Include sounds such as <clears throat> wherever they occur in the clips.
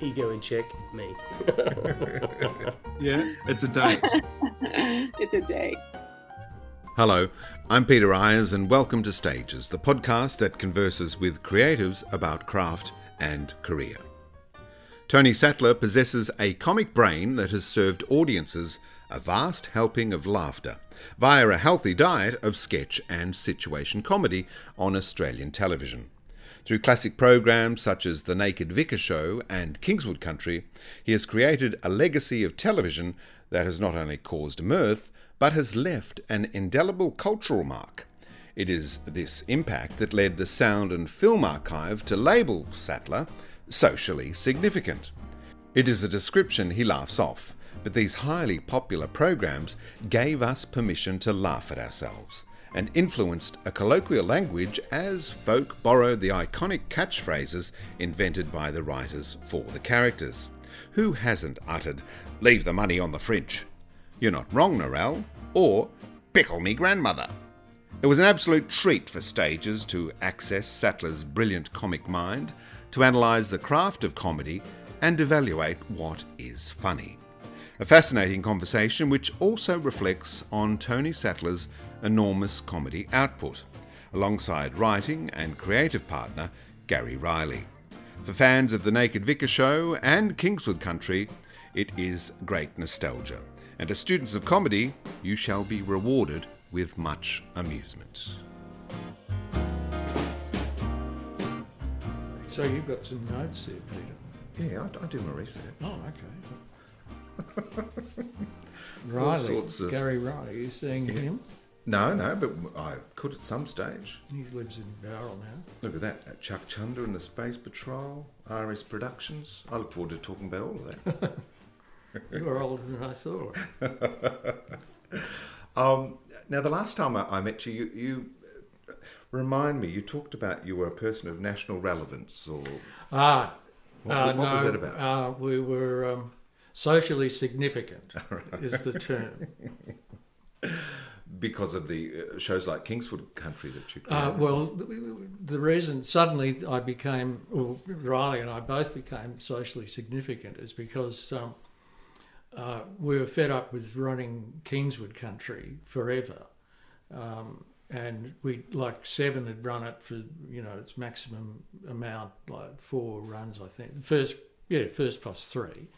Ego in check, me. <laughs> yeah, it's a date. <laughs> it's a date. Hello, I'm Peter Ayres, and welcome to Stages, the podcast that converses with creatives about craft and career. Tony Sattler possesses a comic brain that has served audiences a vast helping of laughter via a healthy diet of sketch and situation comedy on Australian television. Through classic programs such as The Naked Vicar Show and Kingswood Country, he has created a legacy of television that has not only caused mirth, but has left an indelible cultural mark. It is this impact that led the Sound and Film Archive to label Sattler socially significant. It is a description he laughs off, but these highly popular programs gave us permission to laugh at ourselves and influenced a colloquial language as folk borrowed the iconic catchphrases invented by the writers for the characters. Who hasn't uttered, Leave the money on the fridge? You're not wrong, Norell, or Pickle me grandmother. It was an absolute treat for stages to access Sattler's brilliant comic mind, to analyse the craft of comedy, and evaluate what is funny. A fascinating conversation which also reflects on Tony Sattler's enormous comedy output, alongside writing and creative partner Gary Reilly. For fans of The Naked Vicar Show and Kingswood Country, it is great nostalgia. And as students of comedy, you shall be rewarded with much amusement. So you've got some notes there, Peter. Yeah, I, I do my research. Oh, okay. <laughs> Reilly, sorts of- Gary Riley, you seeing Yeah. him? No, no, but I could at some stage. He lives in Bowral now. Look at that. at Chuck Chunder and the Space Patrol, RS Productions. I look forward to talking about all of that. <laughs> You're older than I thought. <laughs> um, now, the last time I, I met you, you, you uh, remind me, you talked about you were a person of national relevance, or Ah, what, uh, what no, was that about? Uh, we were um, socially significant, <laughs> is the term. Because of the uh, shows like Kingswood Country that you Uh, created. well, the, the reason suddenly I became, well, Reilly and I both became socially significant is because um, uh, we were fed up with running Kingswood Country forever. Um, and we, like Seven had run it for, you know, its maximum amount, like four runs, I think. First, yeah, first plus three.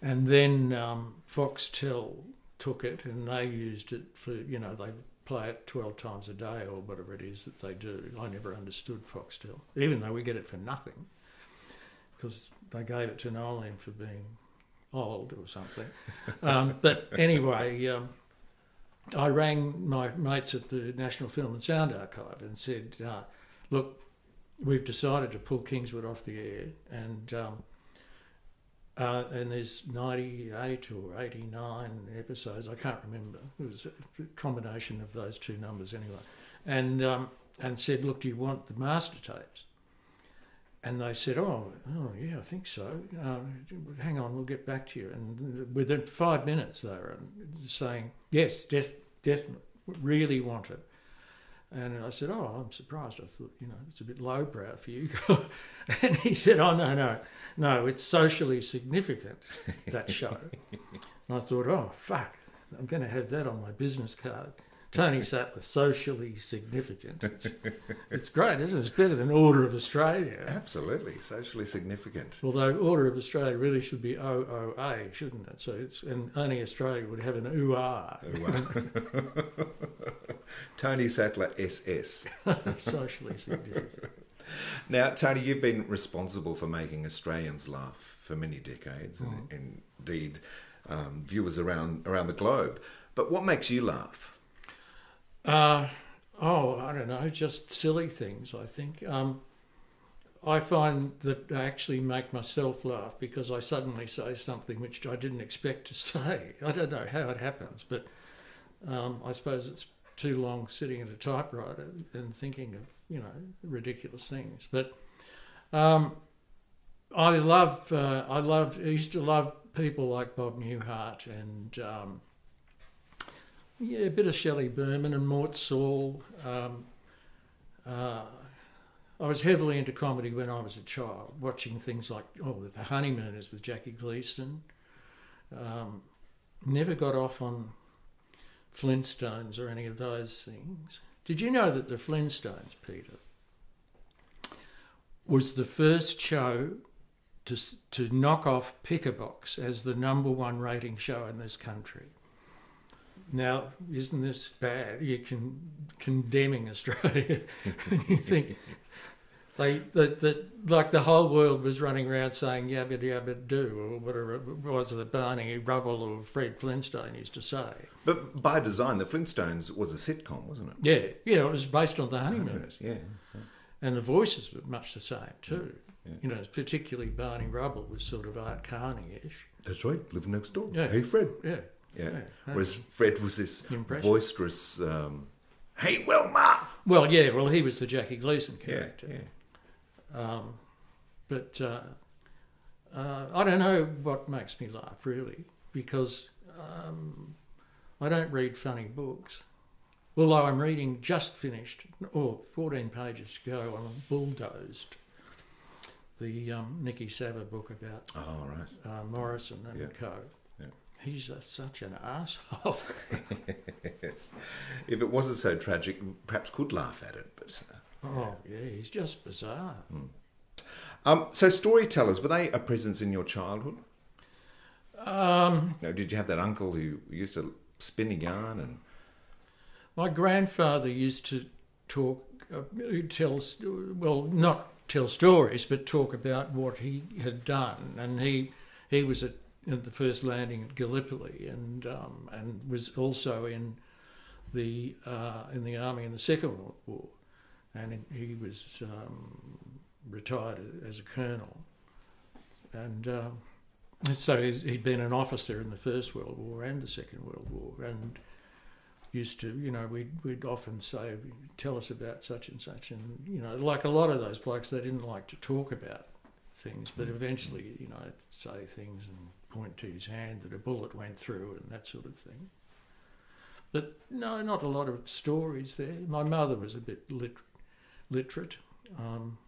And then um, Foxtel took it and they used it for, you know, they play it 12 times a day or whatever it is that they do. I never understood Foxtel, even though we get it for nothing because they gave it to Nolan for being old or something. <laughs> um, but anyway, um, I rang my mates at the National Film and Sound Archive and said, uh, look, we've decided to pull Kingswood off the air and um, uh, and there's 98 or 89 episodes. I can't remember. It was a combination of those two numbers anyway. And um, and said, look, do you want the master tapes? And they said, oh, oh yeah, I think so. Um, hang on, we'll get back to you. And within five minutes, they were saying, yes, def- definitely, really want it. And I said, "Oh, I'm surprised. I thought, you know, it's a bit lowbrow for you." <laughs> and he said, "Oh no, no, no. It's socially significant that show." and I thought, "Oh fuck, I'm going to have that on my business card." Tony Sattler, socially significant. It's, it's great, isn't it? It's better than Order of Australia. Absolutely, socially significant. Although Order of Australia really should be OOA, shouldn't it? So it's and only Australia would have an UR. <laughs> Tony Sattler SS. <laughs> socially significant. <laughs> Now, Tony, you've been responsible for making Australians laugh for many decades, Mm. and indeed um, viewers around around the globe. But what makes you laugh? Uh, oh, I don't know, just silly things, I think. Um, I find that I actually make myself laugh because I suddenly say something which I didn't expect to <laughs> say. I don't know how it happens, but um, I suppose it's too long sitting at a typewriter and thinking of, you know, ridiculous things. But um, I love, uh, I love, I used to love people like Bob Newhart and um, yeah, a bit of Shelley Berman and Mort Sahl. Um, uh, I was heavily into comedy when I was a child, watching things like oh, The Honeymooners with Jackie Gleason. Um, never got off on Flintstones or any of those things. Did you know that the Flintstones, Peter, was the first show to to knock off Pick-a-Box as the number one rating show in this country? Now, isn't this bad? You're con- condemning Australia. <laughs> you think they, that, that, like the whole world was running around saying yabba yabba do, or whatever it was that Barney Rubble or Fred Flintstone used to say. But by design, the Flintstones was a sitcom, wasn't it? Yeah, yeah, it was based on the Honeymooners. Yeah, yeah. And the voices were much the same too. Yeah. You know, particularly Barney Rubble was sort of Art Carney-ish. That's right, living next door. Yeah. Hey, Fred. Yeah. Yeah. Yeah. Whereas Fred was this Impressive. boisterous, um, hey, Wilma! Well, yeah, well, he was the Jackie Gleason character. yeah. Um, but uh, uh, I don't know what makes me laugh really, because um, I don't read funny books. Although I'm reading, just finished, or 14 pages to go on Bulldozed, the um, Niki Savva book about Oh, right. uh, Morrison and Yeah. co. Yeah. He's a, such an asshole. <laughs> yes. If it wasn't so tragic, perhaps could laugh at it. But uh, oh, yeah, he's just bizarre. um, so storytellers were they a presence in your childhood? Um, You know, did you have that uncle who used to spin a yarn and My grandfather used to talk, uh, tell, well, not tell stories, but talk about what he had done. And he he was at, at the first landing at Gallipoli, and um, and was also in the uh, in the army in the Second World War, and he was um, retired as a colonel, and. Um, so he's, he'd been an officer in the First World War and the Second World War, and used to, you know, we'd, we'd often say, tell us about such and such. And, you know, like a lot of those blokes, they didn't like to talk about things, but eventually, you know, say things and point to his hand that a bullet went through and that sort of thing. But no, not a lot of stories there. My mother was a bit lit- literate. Um,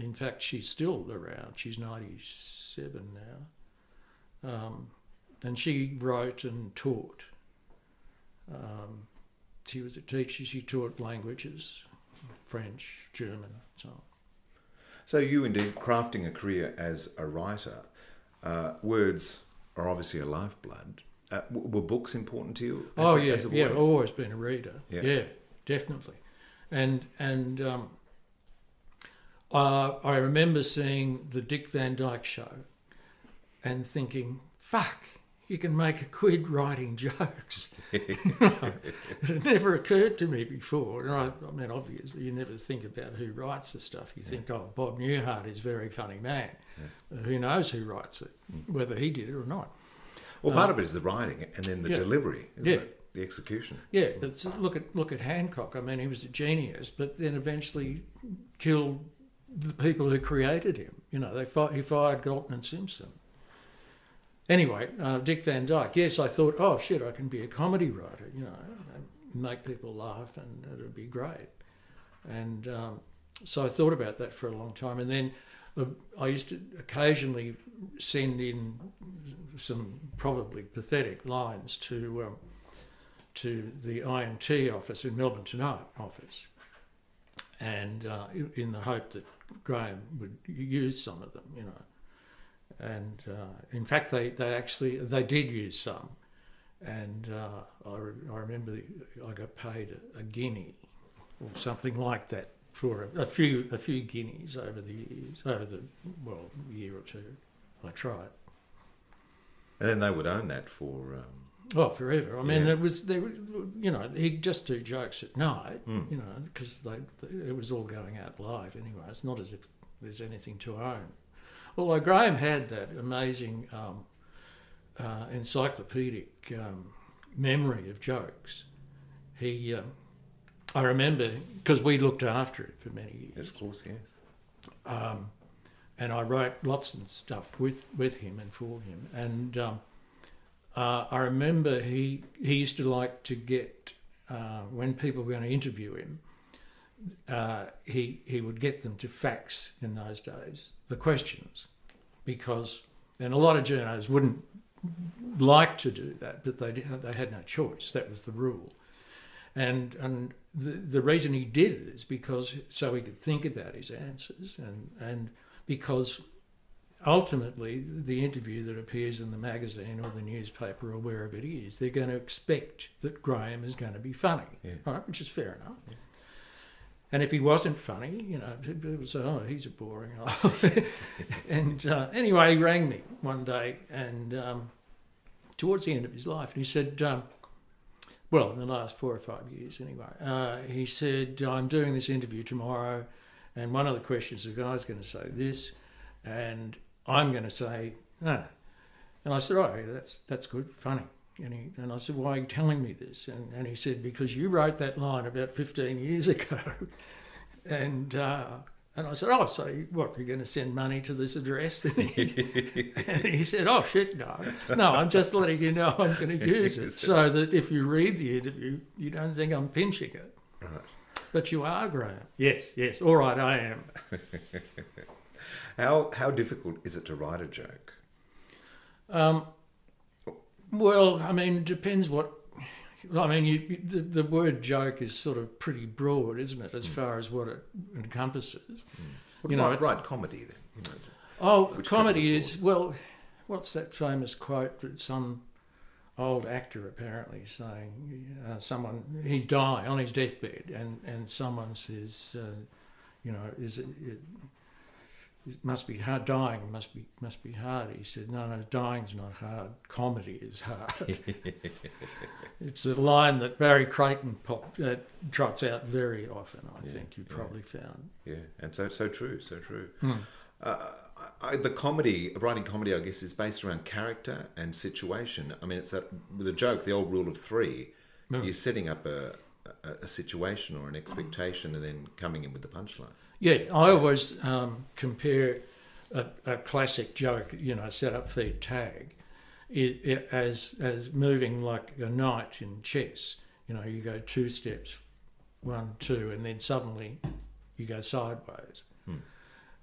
in fact, she's still around. She's 97 now. Um, and she wrote and taught. Um, she was a teacher. She taught languages, French, German, so on. So you indeed crafting a career as a writer. Uh, words are obviously a lifeblood. Uh, were books important to you? as oh a- yeah, yeah. I've always been a reader. Yeah. Yeah, definitely. And and um, uh, I remember seeing the Dick Van Dyke Show, and thinking, "Fuck, you can make a quid writing <laughs> jokes." <laughs> it had never occurred to me before. And I, I mean, obviously, you never think about who writes the stuff. You think, "Oh, Bob Newhart is a very funny man." Who knows who writes it, whether he did it or not. Well, part Um, of it is the writing and then the yeah. delivery, isn't Yeah. it? The execution. Yeah, look at look at Hancock. I mean, he was a genius, but then eventually killed the people who created him. You know, they fi- he fired Galton and Simpson. Anyway, uh, Dick Van Dyke. Yes, I thought, oh shit, I can be a comedy writer. You know, make people laugh, and it would be great. And um, so I thought about that for a long time, and then uh, I used to occasionally send in some probably pathetic lines to um, to the IMT office in Melbourne Tonight office, and uh, in the hope that Graham would use some of them, you know. And uh, in fact, they, they actually they did use some, and uh, I, re- I remember I got paid a, a guinea or something like that for a, a, few a few guineas over the years, over the well year or two. I tried. And then they would own that for. Um, oh, forever. I mean, yeah. it was there. You know, he'd just do jokes at night. Mm. You know, because they, it was all going out live anyway. It's not as if there's anything to own. Although Graham had that amazing um, uh, encyclopedic um, memory of jokes. He, um, I remember because we looked after it for many years. Of course, yes. Um, and I wrote lots of stuff with, with him and for him. And um, uh, I remember he he used to like to get uh, when people were going to interview him. Uh, he he would get them to fax in those days the questions, because and a lot of journalists wouldn't like to do that, but they they had no choice. That was the rule, and and the the reason he did it is because so he could think about his answers and and because ultimately the interview that appears in the magazine or the newspaper or wherever it is, they're going to expect that Graham is going to be funny, yeah. right? Which is fair enough. Yeah. And if he wasn't funny, you know, people say, "Oh, he's a boring." <laughs> and uh, anyway, he rang me one day, and um, towards the end of his life, and he said, um, "Well, in the last four or five years, anyway." Uh, he said, "I'm doing this interview tomorrow." And one of the questions, the guy's going to say this, and I'm going to say no. And I said, oh, that's that's good, funny. And, he, and I said, why are you telling me this? And, and he said, because you wrote that line about 15 years <laughs> ago. and uh, and I said, oh, so what, you're going to send money to this address? <laughs> and he said, oh, shit, no. No, I'm just letting you know I'm going to use it so that if you read the interview, you don't think I'm pinching it. Right. But you are, Graham. Yes, yes. All right, I am. How how difficult is it to write a joke? Um, well, I mean, depends what. I mean, you, the, the word joke is sort of pretty broad, isn't it, as mm. far as what it encompasses? Mm. What you know, write, write comedy then. You know, oh, comedy is well. What's that famous quote that some old actor apparently saying uh, someone he's dying on his deathbed and and someone says uh, you know is it, it, it must be hard dying must be must be hard he said no no dying's not hard comedy is hard <laughs> it's a line that Barry Creyton pop, uh, trots out very often I yeah, think you yeah. probably found yeah and so so true so true mm. I, the comedy, writing comedy, I guess, is based around character and situation. I mean, it's that a joke, the old rule of three. Mm. You're setting up a, a, a, situation or an expectation, and then coming in with the punchline. Yeah, I always um, compare a, a, classic joke, you know, set up, feed, tag, it, it, as as moving like a knight in chess. You know, you go two steps, one, two, and then suddenly you go sideways. Hmm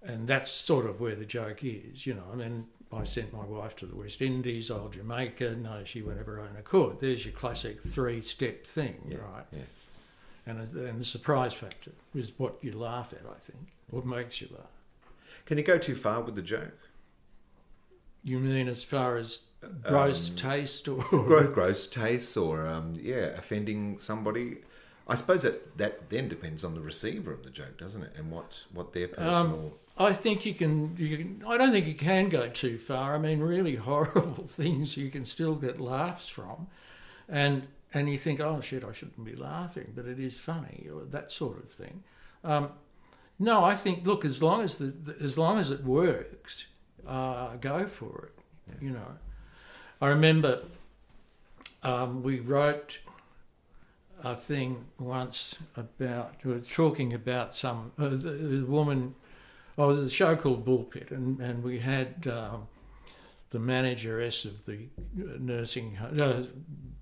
and that's sort of where the joke is, you know. I mean, I sent my wife to the West Indies, old Jamaica. No, she went of her own accord. There's your classic three-step thing, yeah, right? Yeah. And and the surprise factor is what you laugh at. I think what makes you laugh. Can you go too far with the joke? You mean as far as gross um, taste or <laughs> gross taste or um, yeah, offending somebody? I suppose that, that then depends on the receiver of the joke, doesn't it, and what, what their personal. Um, I think you can, you can. I don't think you can go too far. I mean, really <laughs> horrible things you can still get laughs from, and and you think, oh shit, I shouldn't be laughing, but it is funny or that sort of thing. Um, no, I think look, as long as the, the as long as it works, uh, go for it. Yeah. You know, I remember um, we wrote a thing once about we were talking about some uh, the, the woman. Oh, it was a show called Bullpitt, and and we had um, the manageress of the nursing uh,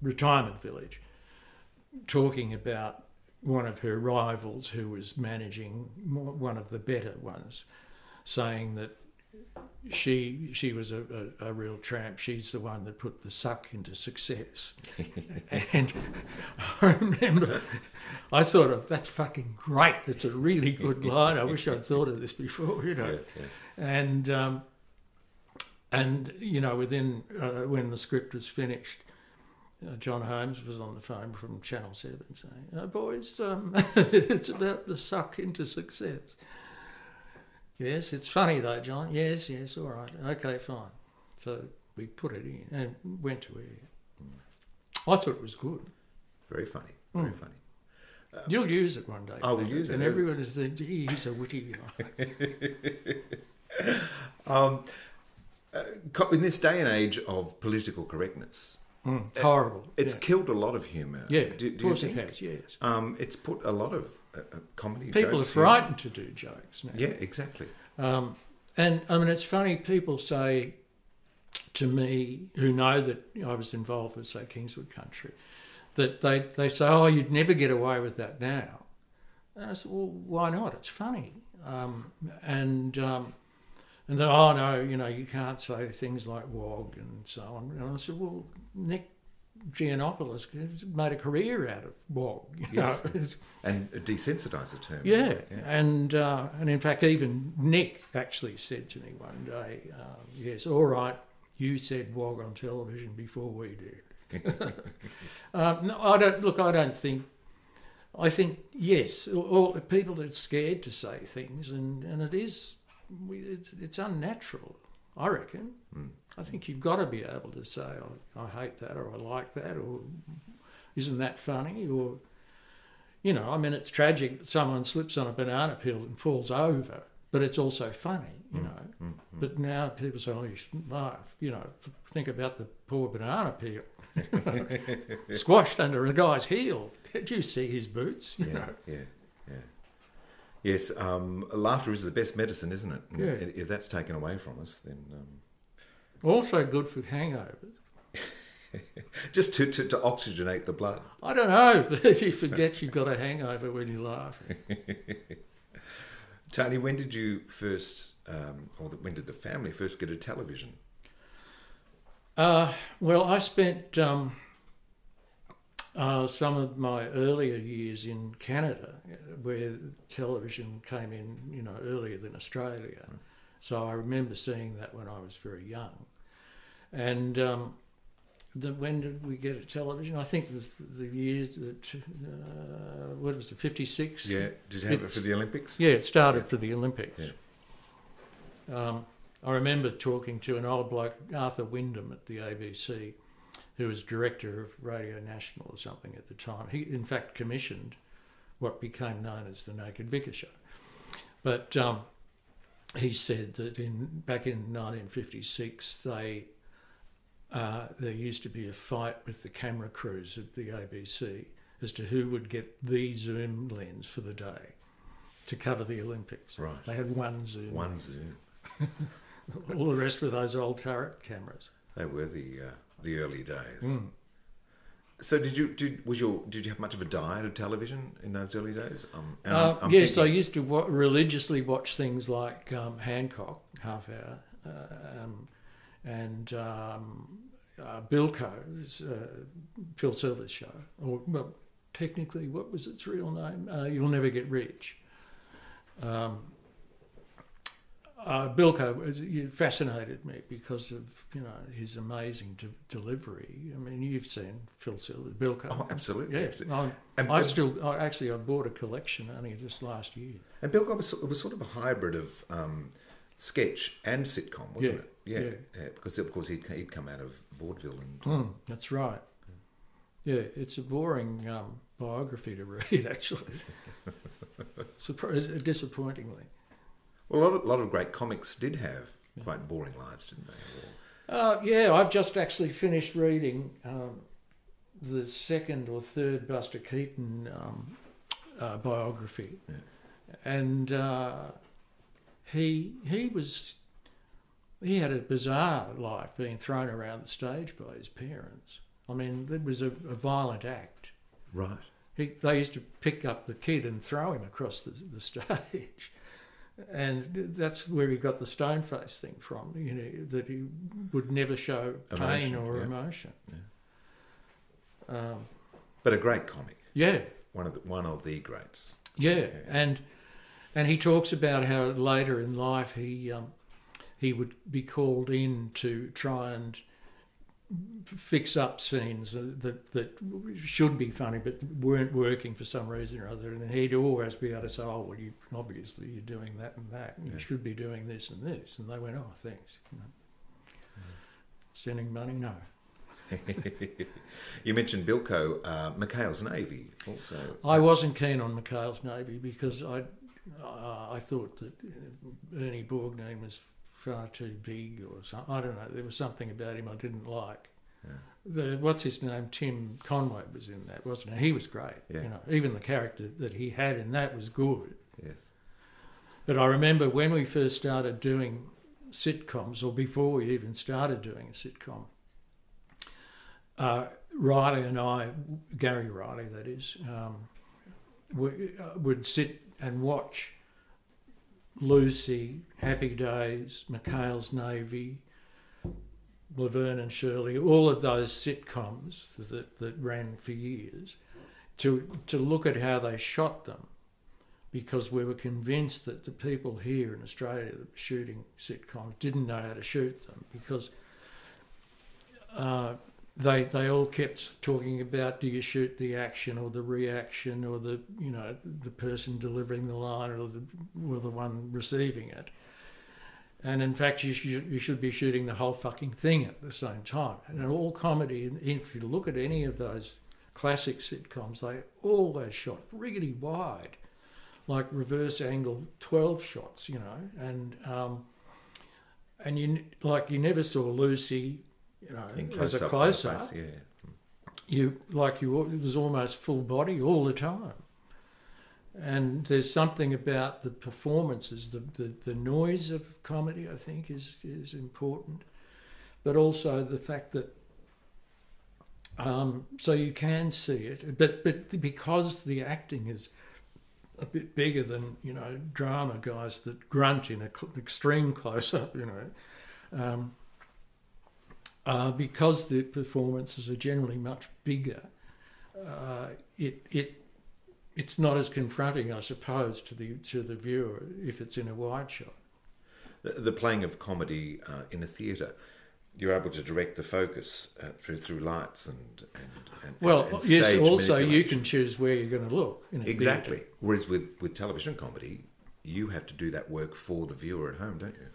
retirement village, talking about one of her rivals who was managing one of the better ones, saying that she she was a, a, a real tramp. She's the one that put the suck into success. <laughs> and I remember, I thought, of, that's fucking great. It's a really good line. I wish I'd thought of this before, you know. And um, and you know, within uh, when the script was finished, uh, John Holmes was on the phone from Channel Seven saying, oh, "Boys, um, <laughs> it's about the suck into success." Yes, it's funny though, John. Yes, yes, all right, okay, fine. So we put it in and went to air. I thought it was good. Very funny. Very Mm. funny. You'll use it one day. I will use it. and everyone is thinking, "Gee, he's a witty guy." <laughs> um, uh, in this day and age of political correctness, Mm, horrible, It's yeah. killed a lot of humour. Yeah, do, of do you course it has, yes. Um, it's put a lot of uh, uh, comedy. People are frightened to do jokes now. Yeah, exactly. Um, and I mean, it's funny. People say to me, who know that I was involved with, say, Kingswood Country, that they they say, "Oh, you'd never get away with that now." And I said, "Well, why not? It's funny." Um, and um, and they, oh no, you know, you can't say things like "wog" and so on. And I said, "Well, Nick." Giannopoulos made a career out of WOG. You Yes. know? <laughs> and desensitise the term. Yeah, and uh, and in fact, even Nick actually said to me one day, um, "Yes, all right, you said WOG on television before we did." <laughs> um, no, I don't look. I don't think. I think yes, all, all people are scared to say things, and, and it is we, it's, it's unnatural. I reckon. I think you've got to be able to say, I, I hate that, or I like that, or isn't that funny, or you know, I mean, it's tragic that someone slips on a banana peel and falls over, but it's also funny, you Mm, know. mm, mm. But now people say, oh, you shouldn't laugh. You know, th- think about the poor banana peel <laughs> <laughs> squashed under a guy's heel. Did you see his boots? You Yeah, know? yeah. Yes, um, laughter is the best medicine, isn't it? And Yeah. If that's taken away from us, then um, Also good for hangovers. <laughs> just to, to, to oxygenate the blood. I don't know, <laughs> but you forget you've got a hangover when you laugh. <laughs> Tony, when did you first, um, or when did the family first get a television? Uh, well, I spent um, uh, some of my earlier years in Canada, where television came in, you know, earlier than Australia. So I remember seeing that when I was very young. And um, the, when did we get a television? I think it was the years that, uh, what was it, 56? Yeah, did you have it for the Olympics? Yeah, it started Yeah. for the Olympics. Yeah. Um, I remember talking to an old bloke, Arthur Wyndham, at the ABC, who was director of Radio National or something at the time. He, in fact, commissioned what became known as the Naked Vicar Show. But um, he said that in back in 1956, they uh, there used to be a fight with the camera crews at the ABC as to who would get the zoom lens for the day to cover the Olympics. Right. They had one zoom. One lens. zoom. <laughs> All the rest were those old turret cameras. They were the uh, the early days. Mm. So did you did was your did you have much of a diet of television in those early days? Um, Uh, I'm- I'm yes, I used to wa- religiously watch things like um, Hancock, half hour, uh, um, and um, uh, Bilko's uh, Phil Silvers' show. Or, well, technically, what was its real name? Uh, You'll Never Get Rich. Um, uh, Bilko fascinated me because of you know his amazing de- delivery. I mean, you've seen Phil Silver, Bilko. Oh, absolutely, Yeah, absolutely. I, And- I still I, actually I bought a collection only just last year. And Bilko was, it was sort of a hybrid of um, sketch and sitcom, wasn't Yeah, it? Yeah, yeah. yeah, because of course he'd, he'd come out of vaudeville and Mm, that's right. Yeah, it's a boring um, biography to read, <laughs> actually. <laughs> Surprise, disappointingly. Well, a lot of, lot of great comics did have quite boring lives, didn't they? Or- Uh, yeah, I've just actually finished reading um, the second or third Buster Keaton um, uh, biography, and uh, he he was he had a bizarre life, being thrown around the stage by his parents. I mean, it was a, a violent act, Right. He, they used to pick up the kid and throw him across the, the stage. And that's where he got the stone face thing from, you know, that he would never show pain Emotion, or yeah. emotion. Um, But a great comic. Yeah. One of the, one of the greats. Yeah, and and he talks about how later in life he um, he would be called in to try and fix up scenes that that should be funny but weren't working for some reason or other, and he'd always be able to say, "Oh, well, you obviously you're doing that and that, and you should be doing this and this," and they went, "Oh, thanks." You know. Sending money, no. <laughs> you mentioned Bilko, uh, McHale's Navy also. I wasn't keen on McHale's Navy because I uh, I thought that Ernie Borgnine was far too big or something. I don't know. There was something about him I didn't like. The, what's his name? Tim Conway was in that, wasn't he? He was great. Yeah. You know, even the character that he had in that was good. Yes. But I remember when we first started doing sitcoms, or before we even started doing a sitcom, uh, Reilly and I, Gary Reilly, that is, um, we, uh, would sit and watch Lucy, Happy Days, McHale's Navy, Laverne and Shirley, all of those sitcoms that, that ran for years, to to look at how they shot them, because we were convinced that the people here in Australia that were shooting sitcoms didn't know how to shoot them because uh, they they all kept talking about do you shoot the action or the reaction or the you know the person delivering the line or the or the one receiving it. And in fact, you should, you should be shooting the whole fucking thing at the same time. And in all comedy, if you look at any of those classic sitcoms, they always shot really wide, like reverse angle twelve shots, you know, and um, and you like you never saw Lucy, you know, as a close up. face, yeah. You like you it was almost full body all the time. And there's something about the performances, the, the, the noise of comedy, I think, is is important, but also the fact that um, so you can see it, but but because the acting is a bit bigger than you know drama guys that grunt in a cl- extreme close up, you know, um, uh, because the performances are generally much bigger, uh, it it it's not as confronting, I suppose, to the to the viewer if it's in a wide shot. The, the playing of comedy uh, in a theatre, you're able to direct the focus uh, through through lights and and, and Well, and yes. Also, you can choose where you're going to look. In a exactly. theatre. Whereas with with television comedy, you have to do that work for the viewer at home, don't you?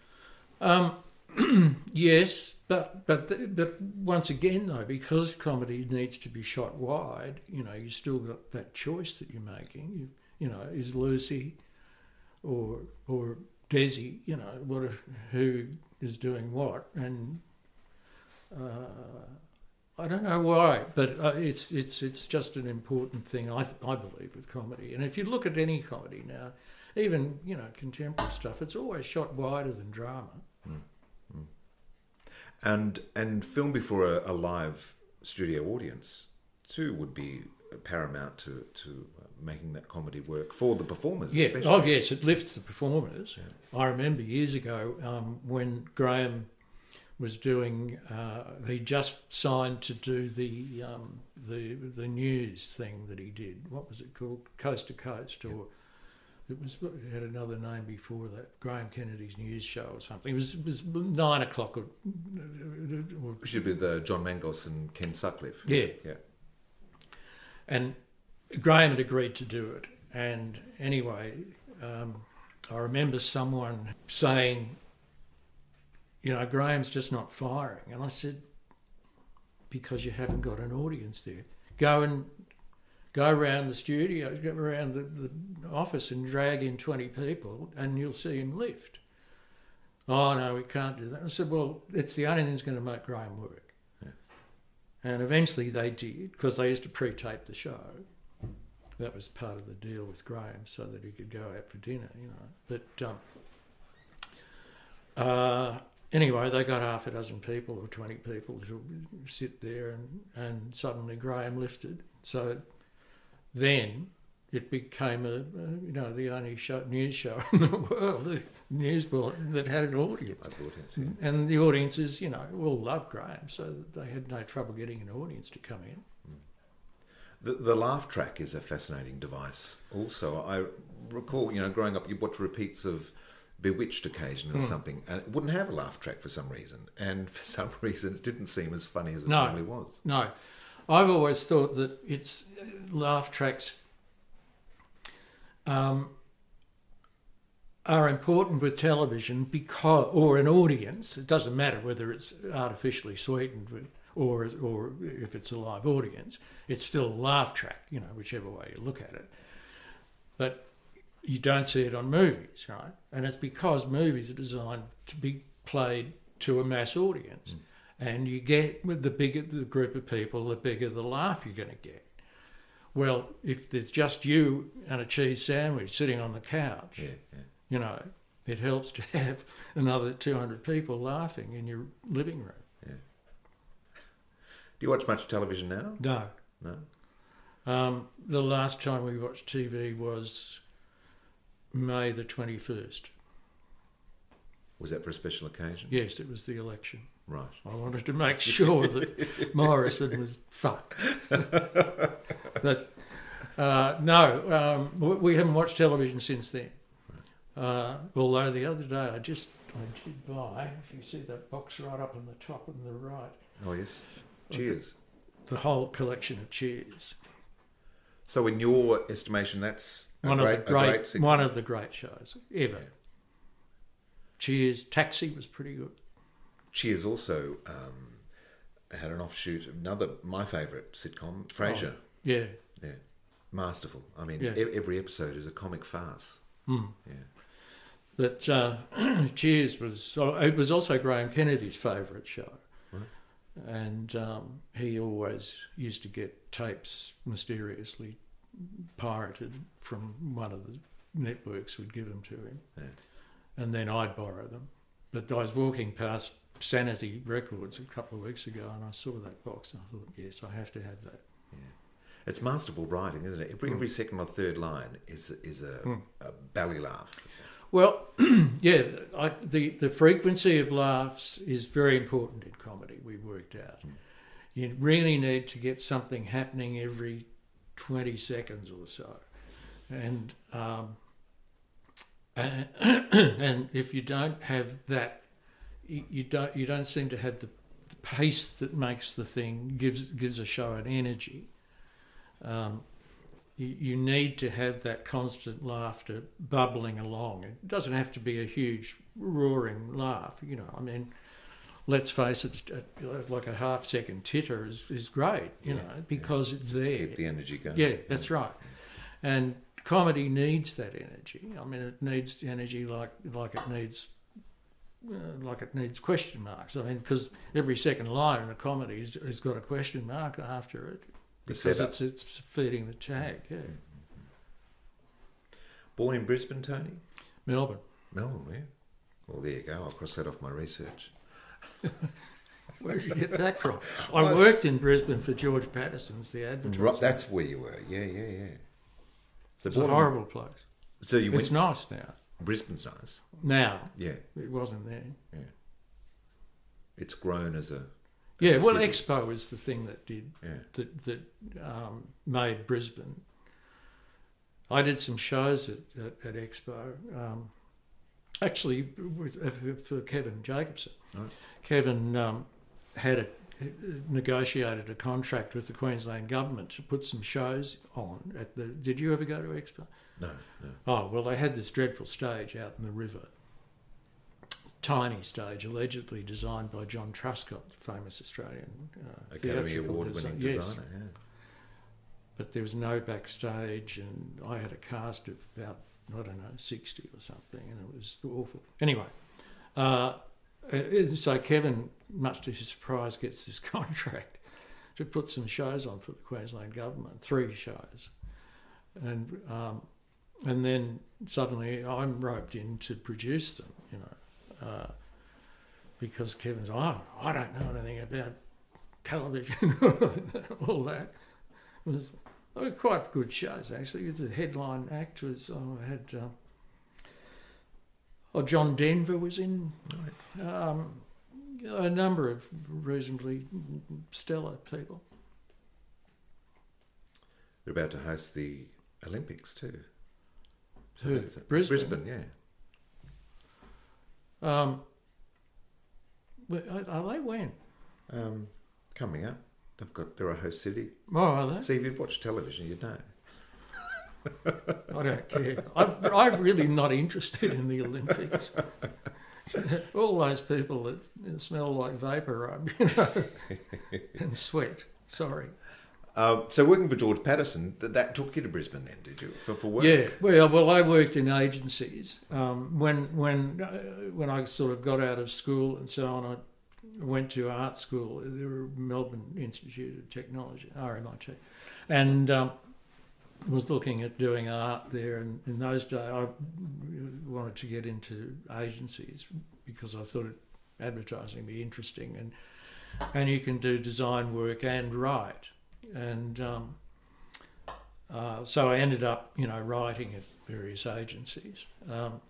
Um, <clears throat> yes, but but but once again though, because comedy needs to be shot wide, you know, you still got that choice that you're making. You, you know, is Lucy or or Desi, you know, what if, who is doing what, and uh, I don't know why, but uh, it's it's it's just an important thing I I believe with comedy. And if you look at any comedy now, even you know contemporary stuff, it's always shot wider than drama. And and film before a, a live studio audience too would be paramount to to uh, making that comedy work for the performers. Yeah. especially. Oh, yes. It lifts the performers. I remember years ago um, when Graham was doing. Uh, he just signed to do the um, the the news thing that he did. What was it called? Coast to Coast, or it was it had another name before that. Graham Kennedy's news show or something. It was it was nine o'clock. Or, or Which should be the John Mangos and Ken Sutcliffe. Yeah. yeah. And Graham had agreed to do it. And anyway, um, I remember someone saying, you know, Graham's just not firing. And I said, because you haven't got an audience there. Go and go around the studio, go around the, the office and drag in 20 people and you'll see him lift. Oh, no, we can't do that. I said, well, it's the only thing that's going to make Graham work. And eventually they did, because they used to pre-tape the show. That was part of the deal with Graham, so that he could go out for dinner, you know. But um, uh, anyway, they got half a dozen people or 20 people to sit there, and, and suddenly Graham lifted. So then it became a, you know the only show, news show <laughs> in the world, the news bulletin that had an audience. audience, yeah. And the audiences, you know, all loved Graham, so they had no trouble getting an audience to come in. The, the laugh track is a fascinating device. Also, I recall, you know, growing up, you watch repeats of Bewitched occasion or Hmm. something, and it wouldn't have a laugh track for some reason. And <laughs> for some reason, it didn't seem as funny as it No, normally was. no. I've always thought that it's laugh tracks um, are important with television because, or an audience. It doesn't matter whether it's artificially sweetened or or if it's a live audience. It's still a laugh track, you know, whichever way you look at it. But you don't see it on movies, right? And it's because movies are designed to be played to a mass audience. And you get with the bigger the group of people, the bigger the laugh you're going to get. Well, if there's just you and a cheese sandwich sitting on the couch, you know, it helps to have another 200 people laughing in your living room. Do you watch much television now? No. No. Um, the last time we watched TV was May the 21st. Was that for a special occasion? Yes, it was the election. Right. I wanted to make <laughs> sure that Morrison was fucked. <laughs> but uh, no, um, we- we haven't watched television since then. Uh, although the other day I just I did buy, if you see that box right up on the top on the right, Oh, yes. Cheers. the whole collection of Cheers. So, in your estimation, that's a One great, of the great, great one of the great shows ever. Cheers, Taxi was pretty good. Cheers also um, had an offshoot, another my favourite sitcom, Frasier. Oh, yeah. yeah, masterful. I mean, Yeah. e- every episode is a comic farce. Mm. Yeah, But uh, <clears throat> Cheers was oh, it was also Graham Kennedy's favourite show, Right. and um, he always used to get tapes mysteriously pirated from one of the networks would give them to him, Yeah. and then I'd borrow them. But I was walking past Sanity Records a couple of weeks ago, and I saw that box, and I thought, yes, I have to have that. Yeah. it's masterful writing, isn't it? Every Mm. every second or third line is is a, Mm. a belly laugh. Well, <clears throat> yeah, I, the the frequency of laughs is very important in comedy. We worked out. You really need to get something happening every twenty seconds or so, and um, and, <clears throat> and if you don't have that, you, you don't you don't seem to have the, the pace that makes the thing gives gives a show an energy. Um, you, you need to have that constant laughter bubbling along. It doesn't have to be a huge roaring laugh, you know. I mean, let's face it, like a half second titter is, is great, you Yeah, know, because it's Just to there. keep the energy going. Yeah, that's right. And comedy needs that energy. I mean, it needs energy like like it needs. Uh, like it needs question marks. I mean, because every second line in a comedy has, has got a question mark after it, because it's it's feeding the tag. Yeah. Born in Brisbane, Tony. Melbourne. Melbourne, yeah. Well, there you go. I'll cross that off my research. <laughs> Where did you get that from? <laughs> I worked in Brisbane for George Patterson's The Advertiser. Right, that's where you were. Yeah, yeah, yeah. So It's a horrible place. So you went... It's nice now. Brisbane's nice. Now. Yeah. It wasn't there. Yeah. It's grown as a. as Yeah, a well, city. Expo is the thing that did Yeah. that that um, made Brisbane. I did some shows at at, at Expo, um, actually with, uh, for Kevin Jacobsen. Right. Kevin um, had a, negotiated a contract with the Queensland government to put some shows on at the. Did you ever go to Expo? No, no. Oh well, they had this dreadful stage out in the river. Tiny stage, allegedly designed by John Truscott, famous Australian uh, Academy desi- yes. designer. Yeah. But there was no backstage, and I had a cast of about I don't know sixty or something, and it was awful. Anyway, uh, uh, so Kevin, much to his surprise, gets this <laughs> contract to put some shows on for the Queensland government, three shows, and um, and then suddenly I'm roped in to produce them, you know, uh, because Kevin's oh I don't know anything about television, <laughs> all that. It was They were quite good shows, actually. The headline act was, oh, I had, um, oh, John Denver was in. Um, a number of reasonably stellar people. They're about to host the Olympics too. So Who? Brisbane? Brisbane, yeah. Um, are they when? Um, coming up, they've got they're a host city. Oh, are they? See, if you've watched television, you'd know. I don't care. I, I'm really not interested in the Olympics. <laughs> All those people that smell like vapor rub, you know, <laughs> and sweat. Sorry. Um, so working for George Patterson, that, that took you to Brisbane then, did you, for, for work? Yeah, well, well, I worked in agencies. Um, when when uh, when I sort of got out of school and so on, I went to art school, the Melbourne Institute of Technology, RMIT, and um, was looking at doing art there. And in those days, I wanted to get into agencies because I thought advertising would be interesting, and and you can do design work and write and um, uh, so I ended up, you know, writing at various agencies um,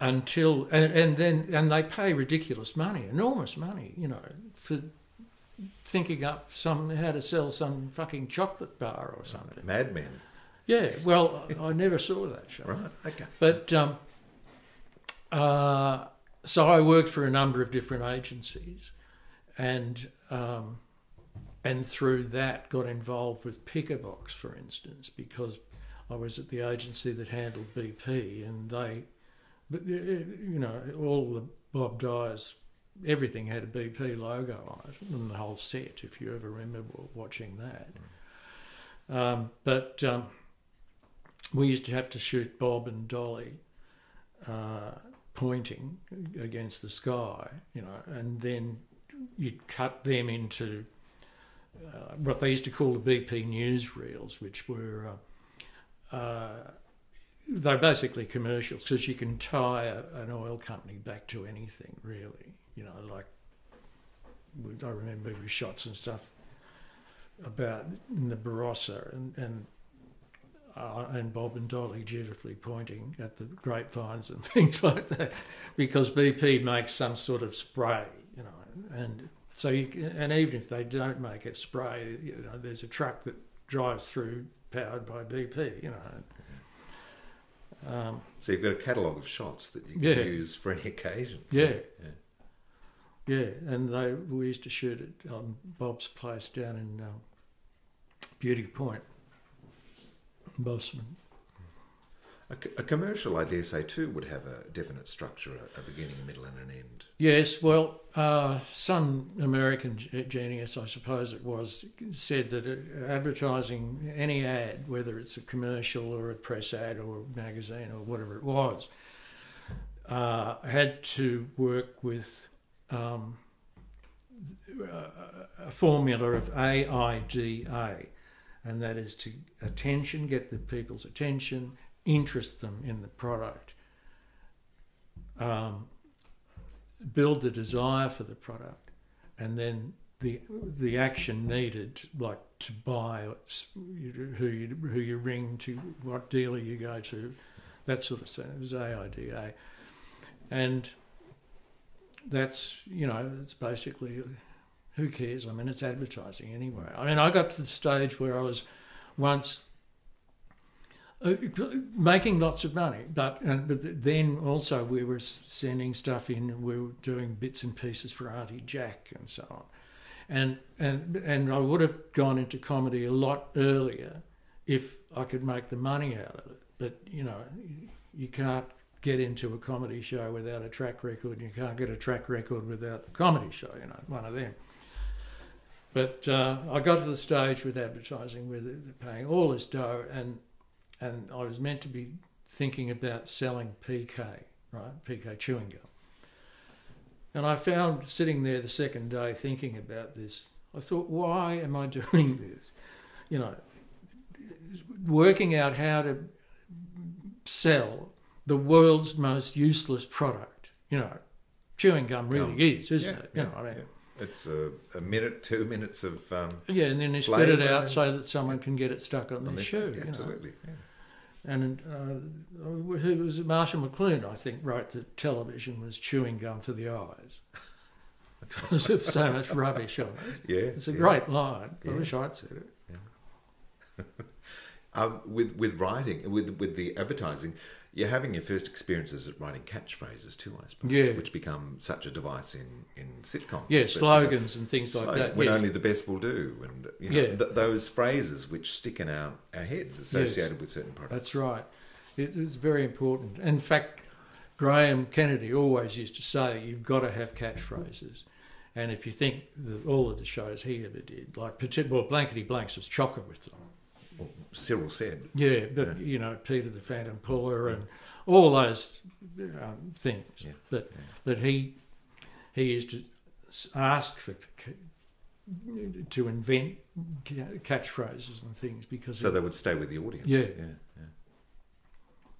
until, and, and then, and they pay ridiculous money, enormous money, you know, for thinking up some how to sell some fucking chocolate bar or something. Mad Men. Yeah, well, I never saw that show. Right, okay. But um, uh, so I worked for a number of different agencies, and um, and through that got involved with Pick-a-Box, for instance, because I was at the agency that handled BP, and they, but uh, you know, all the Bob Dyer's, everything had a BP logo on it, and the whole set. If you ever remember watching that, um, but um, we used to have to shoot Bob and Dolly. Uh, pointing against the sky, you know, and then you'd cut them into uh, what they used to call the BP newsreels, which were uh, uh, they're basically commercials because you can tie a, an oil company back to anything, really. You know, like I remember we shot some stuff about in the Barossa and and uh, and Bob and Dolly dutifully pointing at the grapevines and <laughs> things like that, because BP makes some sort of spray, you know, and so you, and even if they don't make it spray, you know, there's a truck that drives through powered by BP, you know. Um, so you've got a catalogue of shots that you can Yeah. use for any <laughs> occasion. yeah. yeah. Yeah, and they we used to shoot it on Bob's place down in um, Beauty Point, Mosman. A, a commercial, I dare say, too, would have a definite structure, a, beginning, a middle, and an end. Yes, well, uh, some American genius, I suppose it was, said that uh, advertising any ad, whether it's a commercial or a press ad or a magazine or whatever it was, uh, had to work with um, a formula of AIDA, and that is to attention, get the people's attention, interest them in the product. Um, build the desire for the product, and then the the action needed, like to buy, who you who you ring to, what dealer you go to, that sort of thing. It was AIDA, and that's you know it's basically who cares? I mean, it's advertising anyway. I mean, I got to the stage where I was once making lots of money, but uh, but then also we were sending stuff in. We were doing bits and pieces for Aunty Jack and so on, and and and I would have gone into comedy a lot earlier if I could make the money out of it. But you know, you can't get into a comedy show without a track record. You can't get a track record without the comedy show. You know, one of them. But uh, I got to the stage with advertising with paying all this dough, and and I was meant to be thinking about selling PK, right? PK chewing gum. And I found sitting there the second day thinking about this, I thought, why am I <laughs> doing this? You know, working out how to sell the world's most useless product. You know, chewing gum really Gum. is, isn't Yeah, it? You yeah, know, I mean, It's a, a minute, two minutes of um, Yeah, and then they spit it out so that someone can get it stuck on, On their their- shoe. yeah, you know. absolutely, yeah. And uh, who was? Marshall McLuhan, I think, wrote that television was chewing gum for the eyes because of so much rubbish on it. Yeah, it's a yeah. great line. I wish I'd said it. <laughs> Um, with with writing, with with the advertising, you're having your first experiences at writing catchphrases too, I suppose. Yeah. Which become such a device in, in sitcoms. Yeah, But, you know, slogans and things like slogan, that, When yes. only the best will do, and you know, Yeah. th- those phrases which stick in our, our heads associated Yes, with certain products. That's right. It was very important. In fact, Graham Kennedy always used to say you've got to have catchphrases. And if you think that all of the shows he ever did, like well, Blankety Blanks was chocker with them. Cyril said. Yeah, but you know Peter the Phantom Puller and all those um, things. Yeah, that that he he used to ask for to invent catchphrases and things because So it- they would stay with the audience. Yeah, yeah, yeah.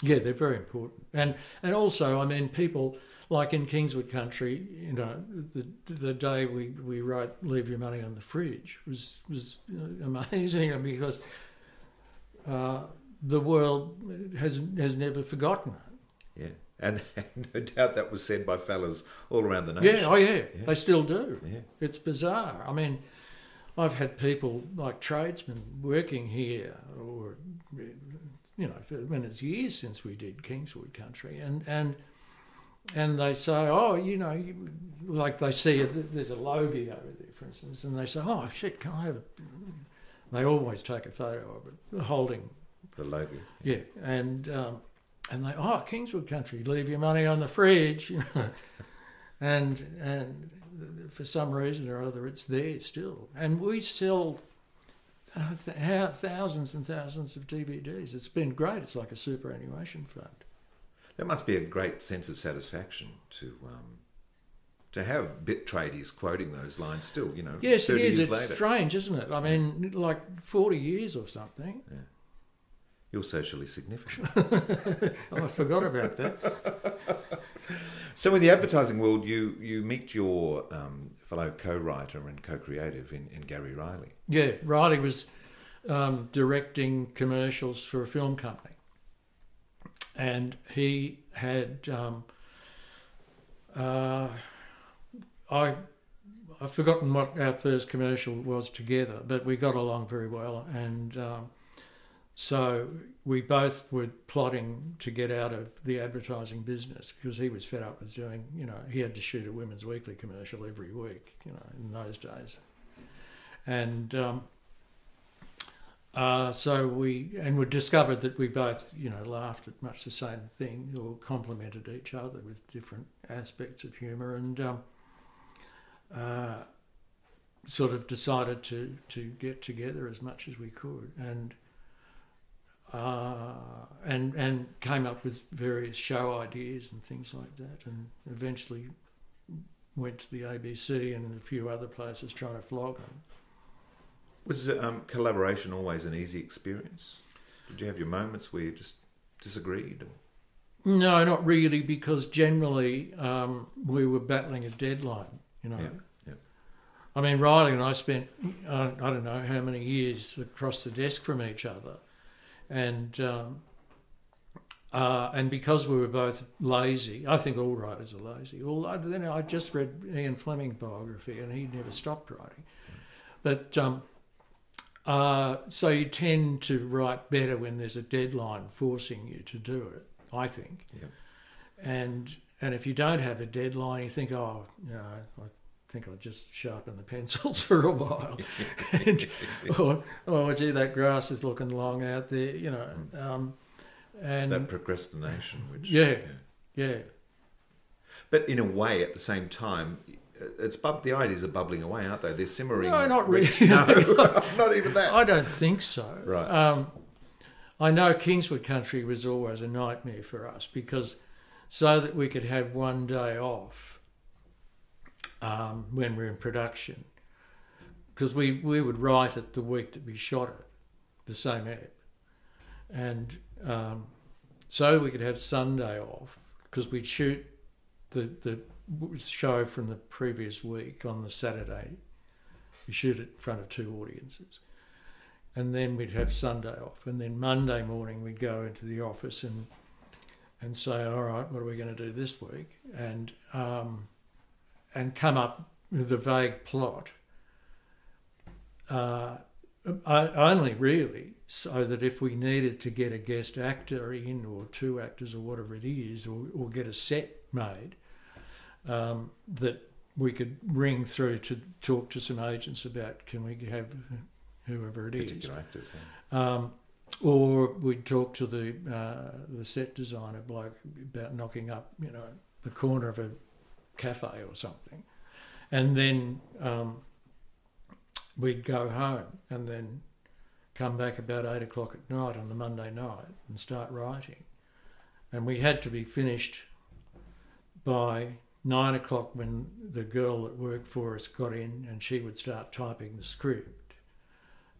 yeah, they're very important, and and also, I mean, people like in Kingswood Country, you know, the the day we, we wrote "Leave Your Money on the Fridge" was was uh, <laughs> amazing because uh, the world has has never forgotten. Yeah, and, <laughs> and no doubt that was said by fellas all around the nation. Yeah, oh yeah, they still do. Yeah. It's bizarre. I mean, I've had people like tradesmen working here, or you know, for, when it's years since we did Kingswood Country, and and and they say, oh, you know, you, like they see a, there's a logie over there, for instance, and they say, oh shit, can I have a? They always take a photo of it holding The logo. yeah, and um, and they oh Kingswood Country, leave your money on the fridge, <laughs> you know, and and for some reason or other, it's there still, and we sell uh, th- thousands and thousands of DVDs. It's been great. It's like a superannuation fund. That must be a great sense of satisfaction to um, to have bit tradies quoting those lines still. You know, Yes, it 30 is. It's later. strange, isn't it? I mean, like forty years or something. You're socially significant. <laughs> Oh, I forgot about that. <laughs> So in the advertising world, you you meet your um, fellow co-writer and co-creative in, in Gary Reilly. Yeah, Reilly was um, directing commercials for a film company, and he had um, uh, I I've forgotten what our first commercial was together, but we got along very well, and um, so we both were plotting to get out of the advertising business because he was fed up with doing, you know, he had to shoot a Women's Weekly commercial every week, you know, in those days, and. Um, uh, so we and we discovered that we both, you know, laughed at much the same thing or complimented each other with different aspects of humour, and um, uh, sort of decided to to get together as much as we could, and uh, and and came up with various show ideas and things like that, and eventually went to the ABC and a few other places trying to flog them. Was um, collaboration always an easy experience? Did you have your moments where you just disagreed? Or? No, not really, because generally um, we were battling a deadline. You know, Yeah, yeah. I mean, Reilly and I spent I don't know how many years across the desk from each other, and um, uh, and because we were both lazy, I think all writers are lazy. Although then I just read Ian Fleming's biography, and he never stopped writing. But um, uh, so you tend to write better when there's a deadline forcing you to do it. I think. Yeah. And and if you don't have a deadline, you think, oh, you know, I think I'll just sharpen the pencils <laughs> for a while. <laughs> and, or, oh, gee, that grass is looking long out there, you know. Um, and that procrastination, which yeah, yeah. But in a way, at the same time, it's bub- the ideas are bubbling away, aren't they? They're simmering. No, not really. No, <laughs> not even that. I don't think so. Right. Um, I know Kingswood Country was always a nightmare for us because so that we could have one day off um, when we're in production, because we, we would write it the week that we shot it, the same ep. And um, so we could have Sunday off because we'd shoot the, the show from the previous week on the Saturday. We shoot it in front of two audiences. And then we'd have Sunday off. And then Monday morning we'd go into the office and and say, all right, what are we going to do this week? And um, and come up with a vague plot. Uh, only really so that if we needed to get a guest actor in or two actors or whatever it is or, or get a set made um, that we could ring through to talk to some agents about can we have whoever it is Particular actors, yeah. um, or we'd talk to the uh, the set designer bloke about knocking up you know the corner of a cafe or something and then um, we'd go home and then come back about eight o'clock at night on the Monday night and start writing. And we had to be finished by nine o'clock when the girl that worked for us got in and she would start typing the script.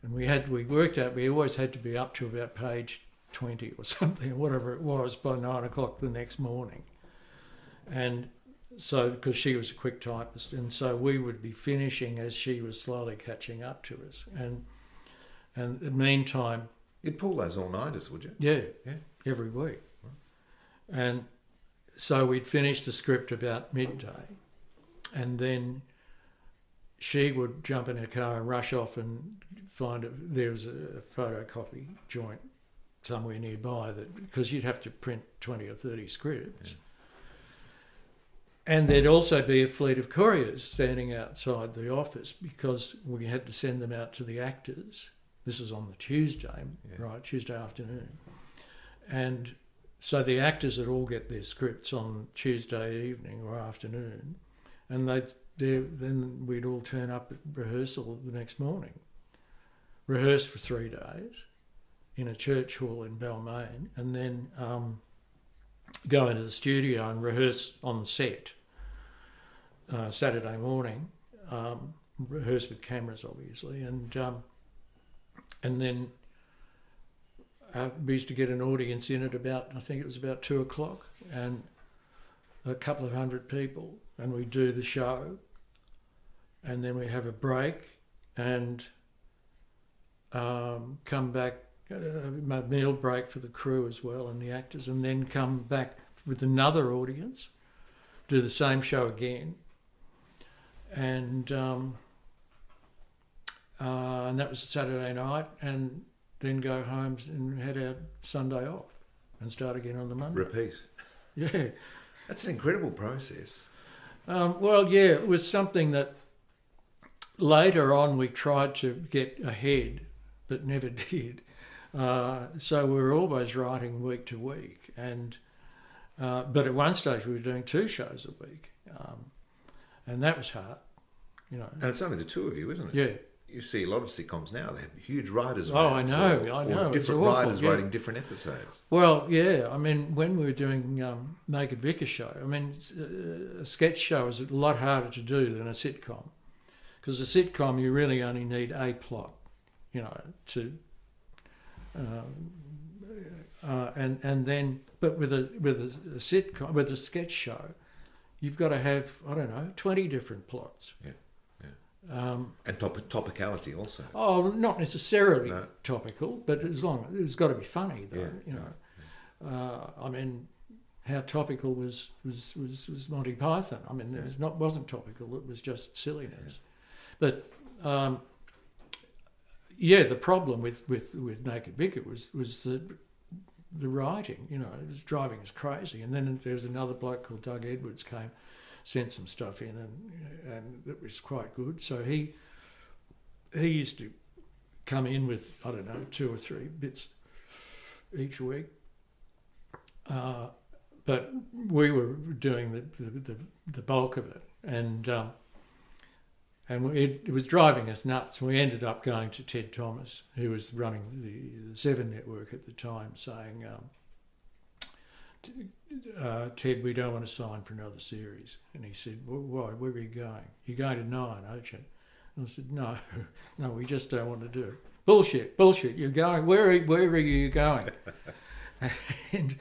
And we had we worked out we always had to be up to about page twenty or <laughs> something, or whatever it was, by nine o'clock the next morning. And so because she was a quick typist, and so we would be finishing as she was slowly catching up to us, and and in the meantime, you'd pull those all nighters, would you? Yeah, yeah, every week, and so we'd finish the script about midday, and then she would jump in her car and rush off and find a, there was a photocopy joint somewhere nearby that because you'd have to print twenty or thirty scripts. Yeah and there'd also be a fleet of couriers standing outside the office because we had to send them out to the actors. This is on the Tuesday, yeah. right, Tuesday afternoon. And so the actors would all get their scripts on Tuesday evening or afternoon, and they'd, then we'd all turn up at rehearsal the next morning. Rehearse for three days in a church hall in Balmain, and then um, go into the studio and rehearse on the set uh, Saturday morning. Um, rehearse with cameras, obviously, and um, and then uh, we used to get an audience in at about I think it was about two o'clock, and a couple of hundred people, and we do the show, and then we have a break, and um, come back uh, a meal break for the crew as well and the actors, and then come back with another audience, do the same show again, and um, uh, and that was Saturday night, and then go home and head out Sunday off and start again on the Monday. Repeat. Yeah, that's an incredible process. Um, well, yeah, it was something that later on we tried to get ahead, but never <laughs> did. Uh, so we were always writing week to week, and uh, but at one stage we were doing two shows a week, um, and that was hard, you know. And it's only the two of you, isn't it? Yeah. You see a lot of sitcoms now; they have huge writers. Oh, I know, or, I know. different awful, writers yeah. writing different episodes. Well, yeah. I mean, when we were doing um, Naked Vicar show, I mean, uh, a sketch show is a lot harder to do than a sitcom, because a sitcom you really only need a plot, you know, to um, uh, and and then, but with a with a, a sitcom with a sketch show, you've got to have I don't know twenty different plots. Yeah. Um, and top, topicality also. Oh, not necessarily No. topical, but as long it's got to be funny though. Yeah, you know, uh, I mean, how topical was was was, was Monty Python? I mean, it was not wasn't topical. It was just silliness. But um, yeah, the problem with, with, with Naked Vicar was was the the writing. You know, it was driving us crazy. And then there was another bloke called Doug Edwards came, sent some stuff in, and and it was quite good. So he he used to come in with I don't know two or three bits each week. Uh, but we were doing the, the, the, the bulk of it, and um, and it, it was driving us nuts. We ended up going to Ted Thomas, who was running the, the Seven Network at the time, saying, um, uh, "Ted, we don't want to sign for another series." And he said, well, "Why? Where are you going? You're going to Nine, aren't you?" And I said, "No, <laughs> no, we just don't want to do it." Bullshit, bullshit. You're going. Where are, where are you going? <laughs> and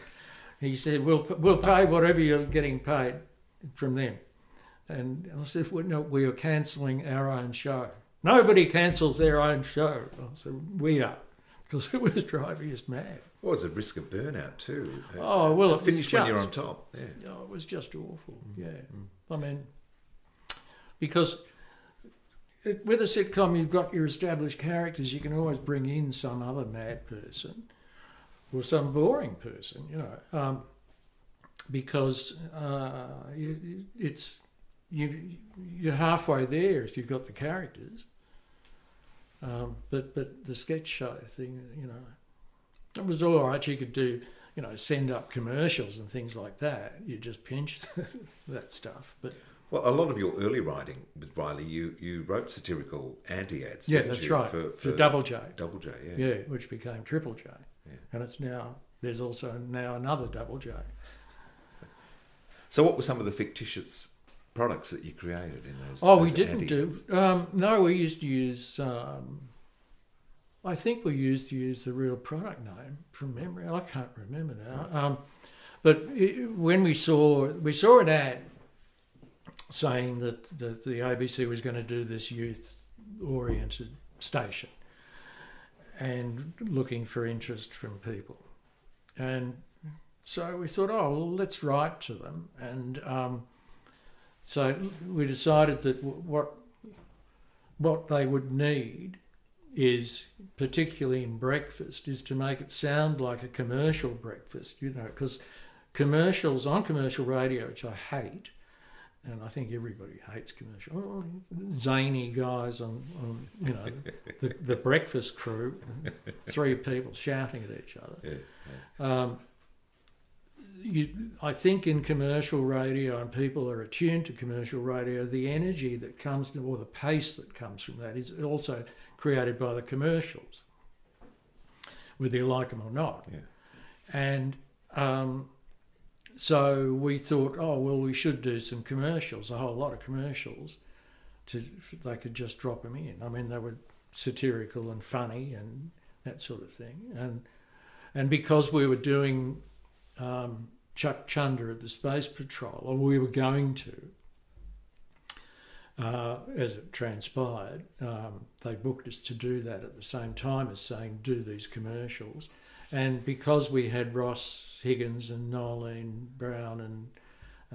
he said, "We'll we'll pay whatever you're getting paid from them." And I said, well, no, we are cancelling our own show. Nobody cancels their own show. I said, we are, because it was driving us mad. Well, there's a risk of burnout too. Oh well, it finish was when you're on top. Yeah. Oh, it was just awful. Yeah, I mean, because it, with a sitcom, you've got your established characters. You can always bring in some other mad person or some boring person, you know, um, because uh, you, it's you you're halfway there if you've got the characters. Um, but but the sketch show thing, you know, it was all right. You could do, you know, send up commercials and things like that. You just pinch <laughs> that stuff. But Well, a lot of your early writing with Reilly, you, you wrote satirical anti-ads. yeah, that's you, right. For, For, Double J. Double J, yeah. Yeah, which became Triple J. yeah. And it's now there's also now another Double J. So, what were some of the fictitious products that you created in those? Oh, we didn't do. Um, no, we used to use. Um, I think we used to use the real product name from memory. I can't remember now. Um, but it, when we saw we saw an ad saying that, that the ABC was going to do this youth-oriented station and looking for interest from people, and so we thought, oh well, let's write to them and. Um, so we decided that what what they would need is, particularly in breakfast, is to make it sound like a commercial breakfast. You know, because commercials on commercial radio, which I hate, and I think everybody hates commercial. Oh, zany guys on, on you know the, the breakfast crew, three people shouting at each other. <laughs> Um, you, I think in commercial radio, and people are attuned to commercial radio, the energy that comes to, or the pace that comes from that is also created by the commercials, whether you like them or not. And um, so we thought, oh, well, we should do some commercials, a whole lot of commercials, to they could just drop them in. I mean, they were satirical and funny and that sort of thing. And and because we were doing um, Chuck Chunder at the Space Patrol, or we were going to, uh, as it transpired, um, they booked us to do that at the same time as saying, do these commercials. And because we had Ross Higgins and Noeline Brown and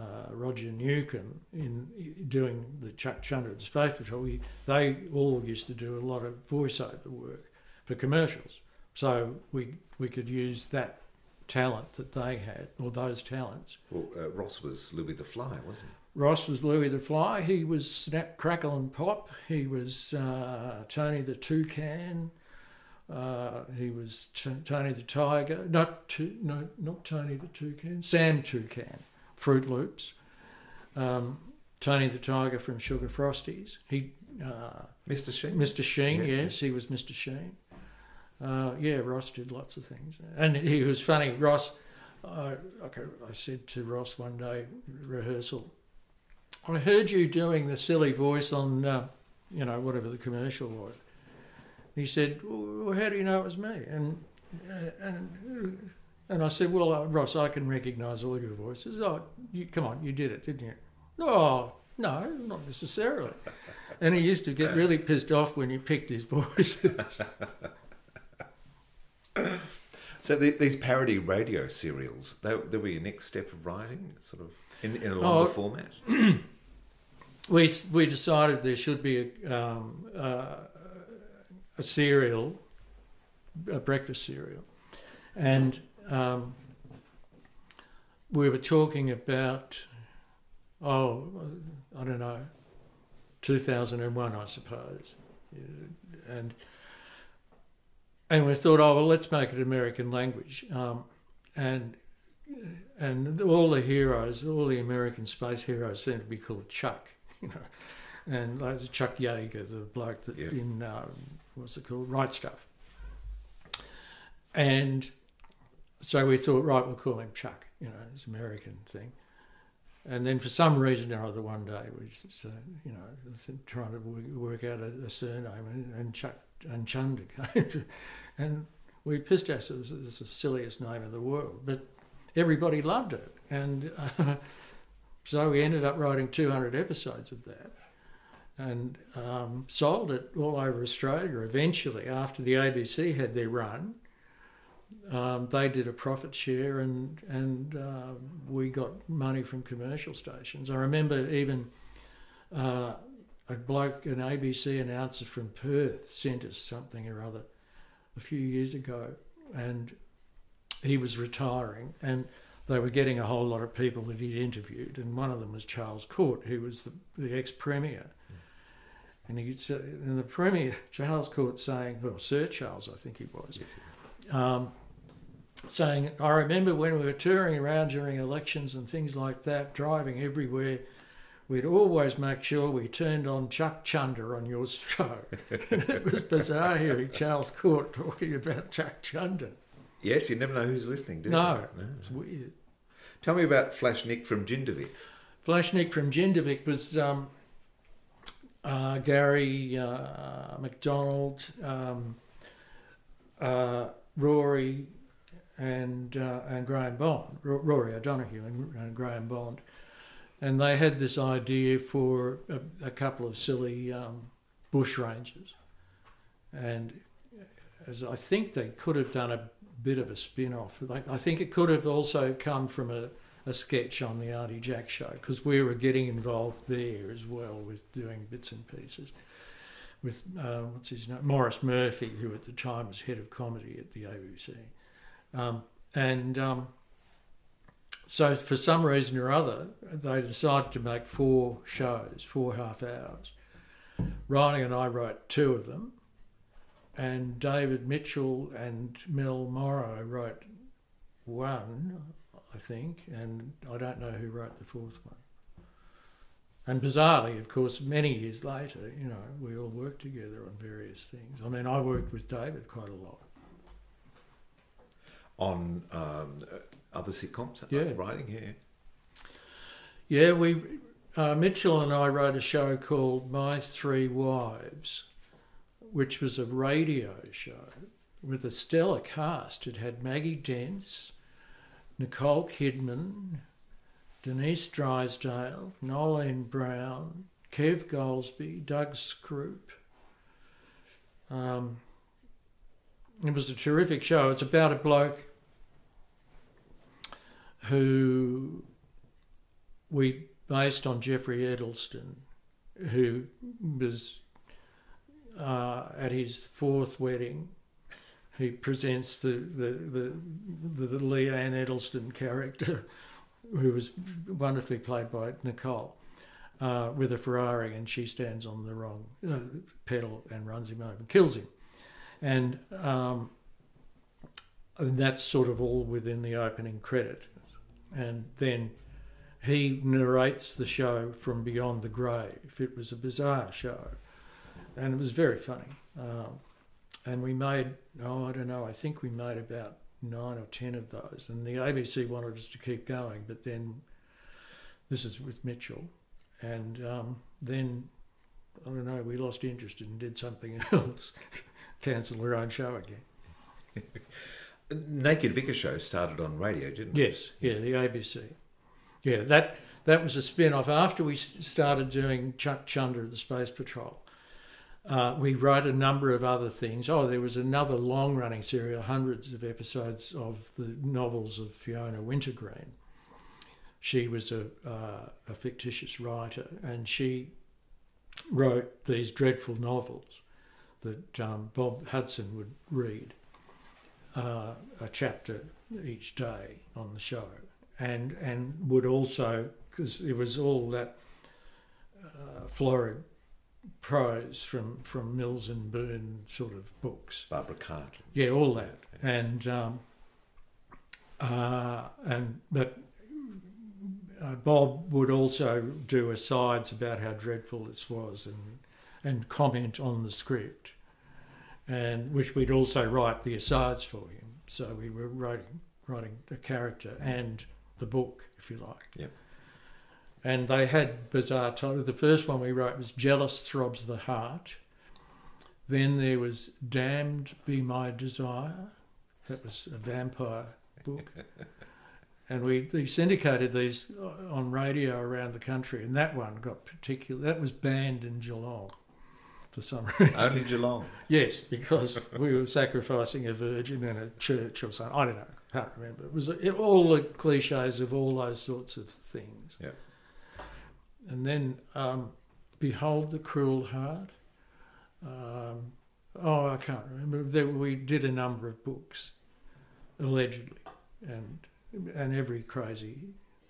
uh, Roger Newcomb in doing the Chuck Chunder at the Space Patrol, we, they all used to do a lot of voiceover work for commercials. So we we could use that talent that they had, or those talents. Well, uh, Ross was Louis the Fly, wasn't he? Ross was Louis the Fly. He was Snap, Crackle and Pop. He was uh, Tony the Toucan. Uh, he was T- Tony the Tiger. Not to, no, not Tony the Toucan. Sam Toucan. Froot Loops. Um, Tony the Tiger from Sugar Frosties. He. Uh, Mr. Sheen. Mr. Sheen. Yeah. yes, he was Mr. Sheen. Uh, yeah, Ross did lots of things, and he was funny. Ross, uh, okay, I said to Ross one day rehearsal, I heard you doing the silly voice on, uh, you know, whatever the commercial was. He said, "Well, how do you know it was me?" And uh, and and I said, "Well, uh, Ross, I can recognise all your voices. Oh, you, come on, you did it, didn't you?" Oh, no, not necessarily. And he used to get really pissed off when you picked his <laughs> voices. <coughs> So the, these parody radio serials, they, they were your next step of writing, sort of in, in a longer Oh, format. <clears throat> we we decided there should be a, um, uh, a cereal, a breakfast cereal, and um, we were talking about oh I don't know, two thousand and one I suppose, and and we thought oh well let's make it American language, um, and and all the heroes, all the American space heroes seem to be called Chuck, <laughs> you know, and like Chuck Yeager, the bloke that in um, what's it called, Right Stuff, and so we thought, right, we'll call him Chuck, you know, it's an American thing. And then for some reason or other, one day we just, uh, you know, trying to work, work out a, a surname, and, and Chuck and to, <laughs> and we pissed ourselves. It's the silliest name in the world, but everybody loved it, and uh, <laughs> So we ended up writing 200 episodes of that and um, sold it all over Australia eventually after the ABC had their run. Um, they did a profit share and and uh, we got money from commercial stations. I remember even uh, a bloke, an ABC announcer from Perth, sent us something or other a few years ago, and he was retiring, and they were getting a whole lot of people that he'd interviewed, and one of them was Charles Court, who was the, the ex premier. And he said, and the premier, Charles Court, saying, well, Sir Charles, I think he was, um, saying, I remember when we were touring around during elections and things like that, driving everywhere, we'd always make sure we turned on Chuck Chunder on your show. <laughs> and it was bizarre hearing Charles Court <laughs> talking about Chuck Chunder. Yes, you never know who's listening, do No, you? No, it's weird. Tell me about Flash Nick from Jindivik. Flash Nick from Jindivik was um, uh, Gary uh, McDonald, um, uh, Rory, and uh, and Graham Bond, R- Rory O'Donoghue and, and Graham Bond, and they had this idea for a, a couple of silly um, bush rangers, and as I think they could have done a bit of a spin-off. Like, I think it could have also come from a, a sketch on the Aunty Jack show because we were getting involved there as well with doing bits and pieces with uh, what's his name? Maurice Murphy, who at the time was head of comedy at the ABC, um, and um, so for some reason or other they decided to make four shows, four half hours. Reilly and I wrote two of them and David Mitchell and Mel Morrow wrote one, I think, and I don't know who wrote the fourth one. And bizarrely, of course, many years later, you know, we all worked together on various things. I mean, I worked with David quite a lot. On um, other sitcoms, Yeah. writing here. Yeah, we uh, Mitchell and I wrote a show called My Three Wives, which was a radio show with a stellar cast. It had Maggie Dence, Nicole Kidman, Denise Drysdale, Noeline Brown, Kev Golsby, Doug Scroope. Um, it was a terrific show. It's about a bloke who we based on Geoffrey Edelsten, who was uh, at his fourth wedding. He presents the the the, the, Leanne Edelsten character, who was wonderfully played by Nicole, uh, with a Ferrari, and she stands on the wrong uh, pedal and runs him over, and kills him, and. Um, and that's sort of all within the opening credit. And then he narrates the show from beyond the grave. It was a bizarre show, and it was very funny. Um, and we made, oh, I don't know, I think we made about nine or ten of those. And the ABC wanted us to keep going, but then this is with Mitchell. And um, then, I don't know, we lost interest and did something <laughs> else, cancelled our own show again. <laughs> Naked Vicar show started on radio, didn't it? Yes, yeah, the ABC. Yeah, that that was a spin off after we started doing Chuck Chunder the Space Patrol. Uh, we wrote a number of other things. Oh, there was another long running serial, hundreds of episodes of the novels of Fiona Wintergreen. She was a, uh, a fictitious writer and she wrote these dreadful novels that um, Bob Hudson would read uh, a chapter each day on the show, and and would also because it was all that uh, florid prose from from Mills and Boon sort of books. Barbara Cartland. Yeah, all that, and um, uh, and but uh, Bob would also do asides about how dreadful this was, and and comment on the script, and which we'd also write the asides for him. So we were writing writing the character and the book, if you like. Yep. And they had bizarre titles. The first one we wrote was "Jealous Throbs the Heart." Then there was "Damned Be My Desire." That was a vampire book. <laughs> and we, we syndicated these uh, on radio around the country, and that one got particular. That was banned in Geelong for some <laughs> reason. Only Geelong. Yes, because we were sacrificing a virgin in a church or something. I don't know. I can't remember. It was it, all the cliches of all those sorts of things. Yeah. And then, um, behold the cruel heart. Um, oh, I can't remember. There, we did a number of books, allegedly, and and every crazy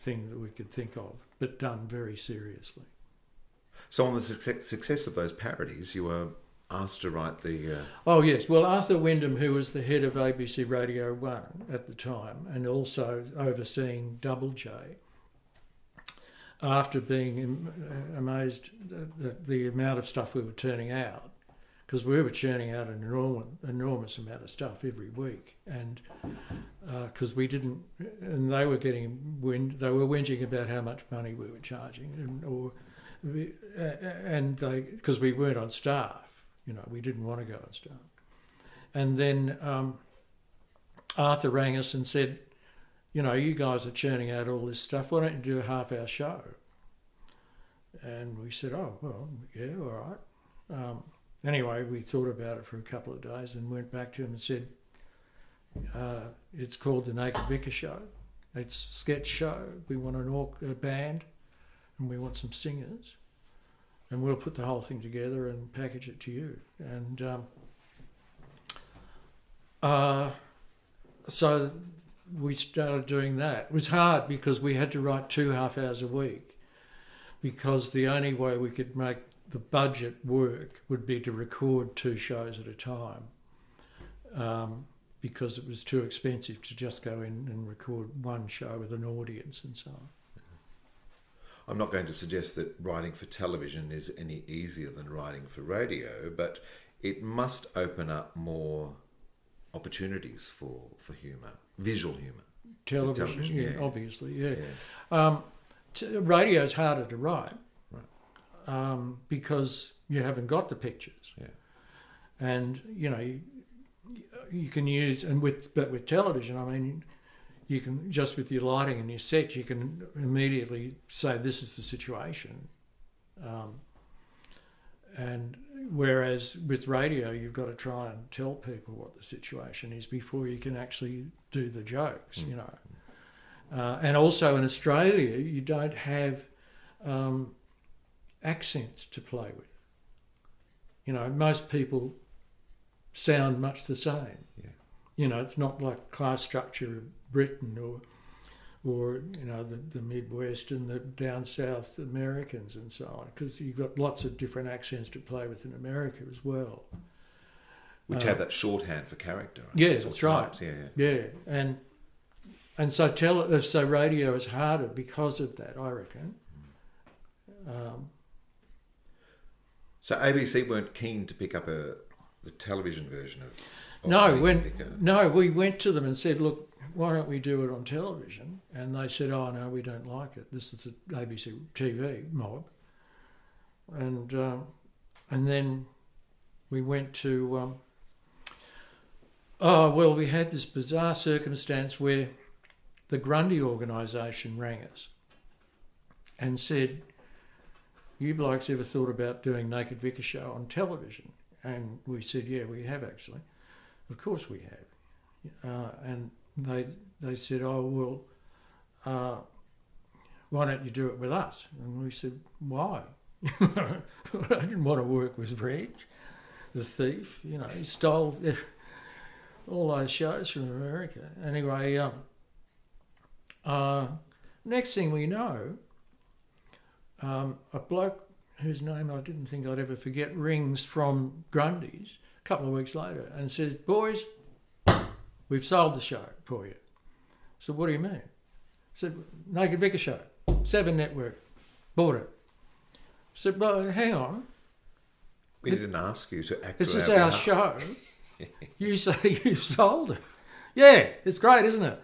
thing that we could think of, but done very seriously. So, on the success, of those parodies, you were asked to write the. Uh... Oh yes, well Arthur Wyndham, who was the head of ABC Radio One at the time, and also overseeing Double J, after being amazed at the amount of stuff we were turning out, because we were churning out an enormous, enormous amount of stuff every week, and because uh, we didn't, and they were getting wind, they were whinging about how much money we were charging, and or and they because we weren't on staff, you know, we didn't want to go on staff, and then um, Arthur rang us and said, you know, you guys are churning out all this stuff. Why don't you do a half-hour show? And we said, oh well, yeah, all right. Um, anyway, we thought about it for a couple of days and went back to him and said, uh, it's called the Naked Vicar Show. It's a sketch show. We want an orc- a band and we want some singers. And we'll put the whole thing together and package it to you. And um, uh, so we started doing that. It was hard because we had to write two half hours a week because the only way we could make the budget work would be to record two shows at a time um, because it was too expensive to just go in and record one show with an audience and so on. I'm not going to suggest that writing for television is any easier than writing for radio, but it must open up more opportunities for, for humour, visual humour. Television, television yeah, yeah, obviously, yeah. yeah. Um, t- radio is harder to write um, because you haven't got the pictures. Yeah. And you know, you, you, can use and with but with television, I mean, you can just with your lighting and your set, you can immediately say this is the situation. Um, and whereas with radio, you've got to try and tell people what the situation is before you can actually do the jokes, you know. Uh, and also in Australia, you don't have um, accents to play with. You know, most people sound much the same. Yeah. You know, it's not like class structure of Britain or or you know the, the Midwest and the down south Americans and so on, because you've got lots of different accents to play with in America as well. Which uh, have that shorthand for character. Yeah, that's right. Yeah, yeah, yeah, and and so tele, so radio is harder because of that, I reckon. Um, so ABC weren't keen to pick up a the television version of. No, when no, we went to them and said, "Look, why don't we do it on television?" And they said, "Oh no, we don't like it. This is an ABC TV mob." And um, and then we went to. Um, oh well, we had this bizarre circumstance where the Grundy organisation rang us and said, you blokes ever thought about doing Naked Vicar show on television? And we said, yeah, we have actually. Of course we have. Uh, and they they said, oh well, uh, why don't you do it with us? And we said, why? <laughs> I didn't want to work with Reg, the thief. You know, he stole <laughs> all those shows from America. Anyway, um, uh, next thing we know, um, a bloke whose name I didn't think I'd ever forget rings from Grundy's a couple of weeks later and says, Boys, we've sold the show for you. So what do you mean? I said, Naked Vicar Show, Seven Network, bought it. I said, well, hang on. We didn't ask you to act. This is our show. <laughs> you say <laughs> you've sold it. Yeah, it's great, isn't it?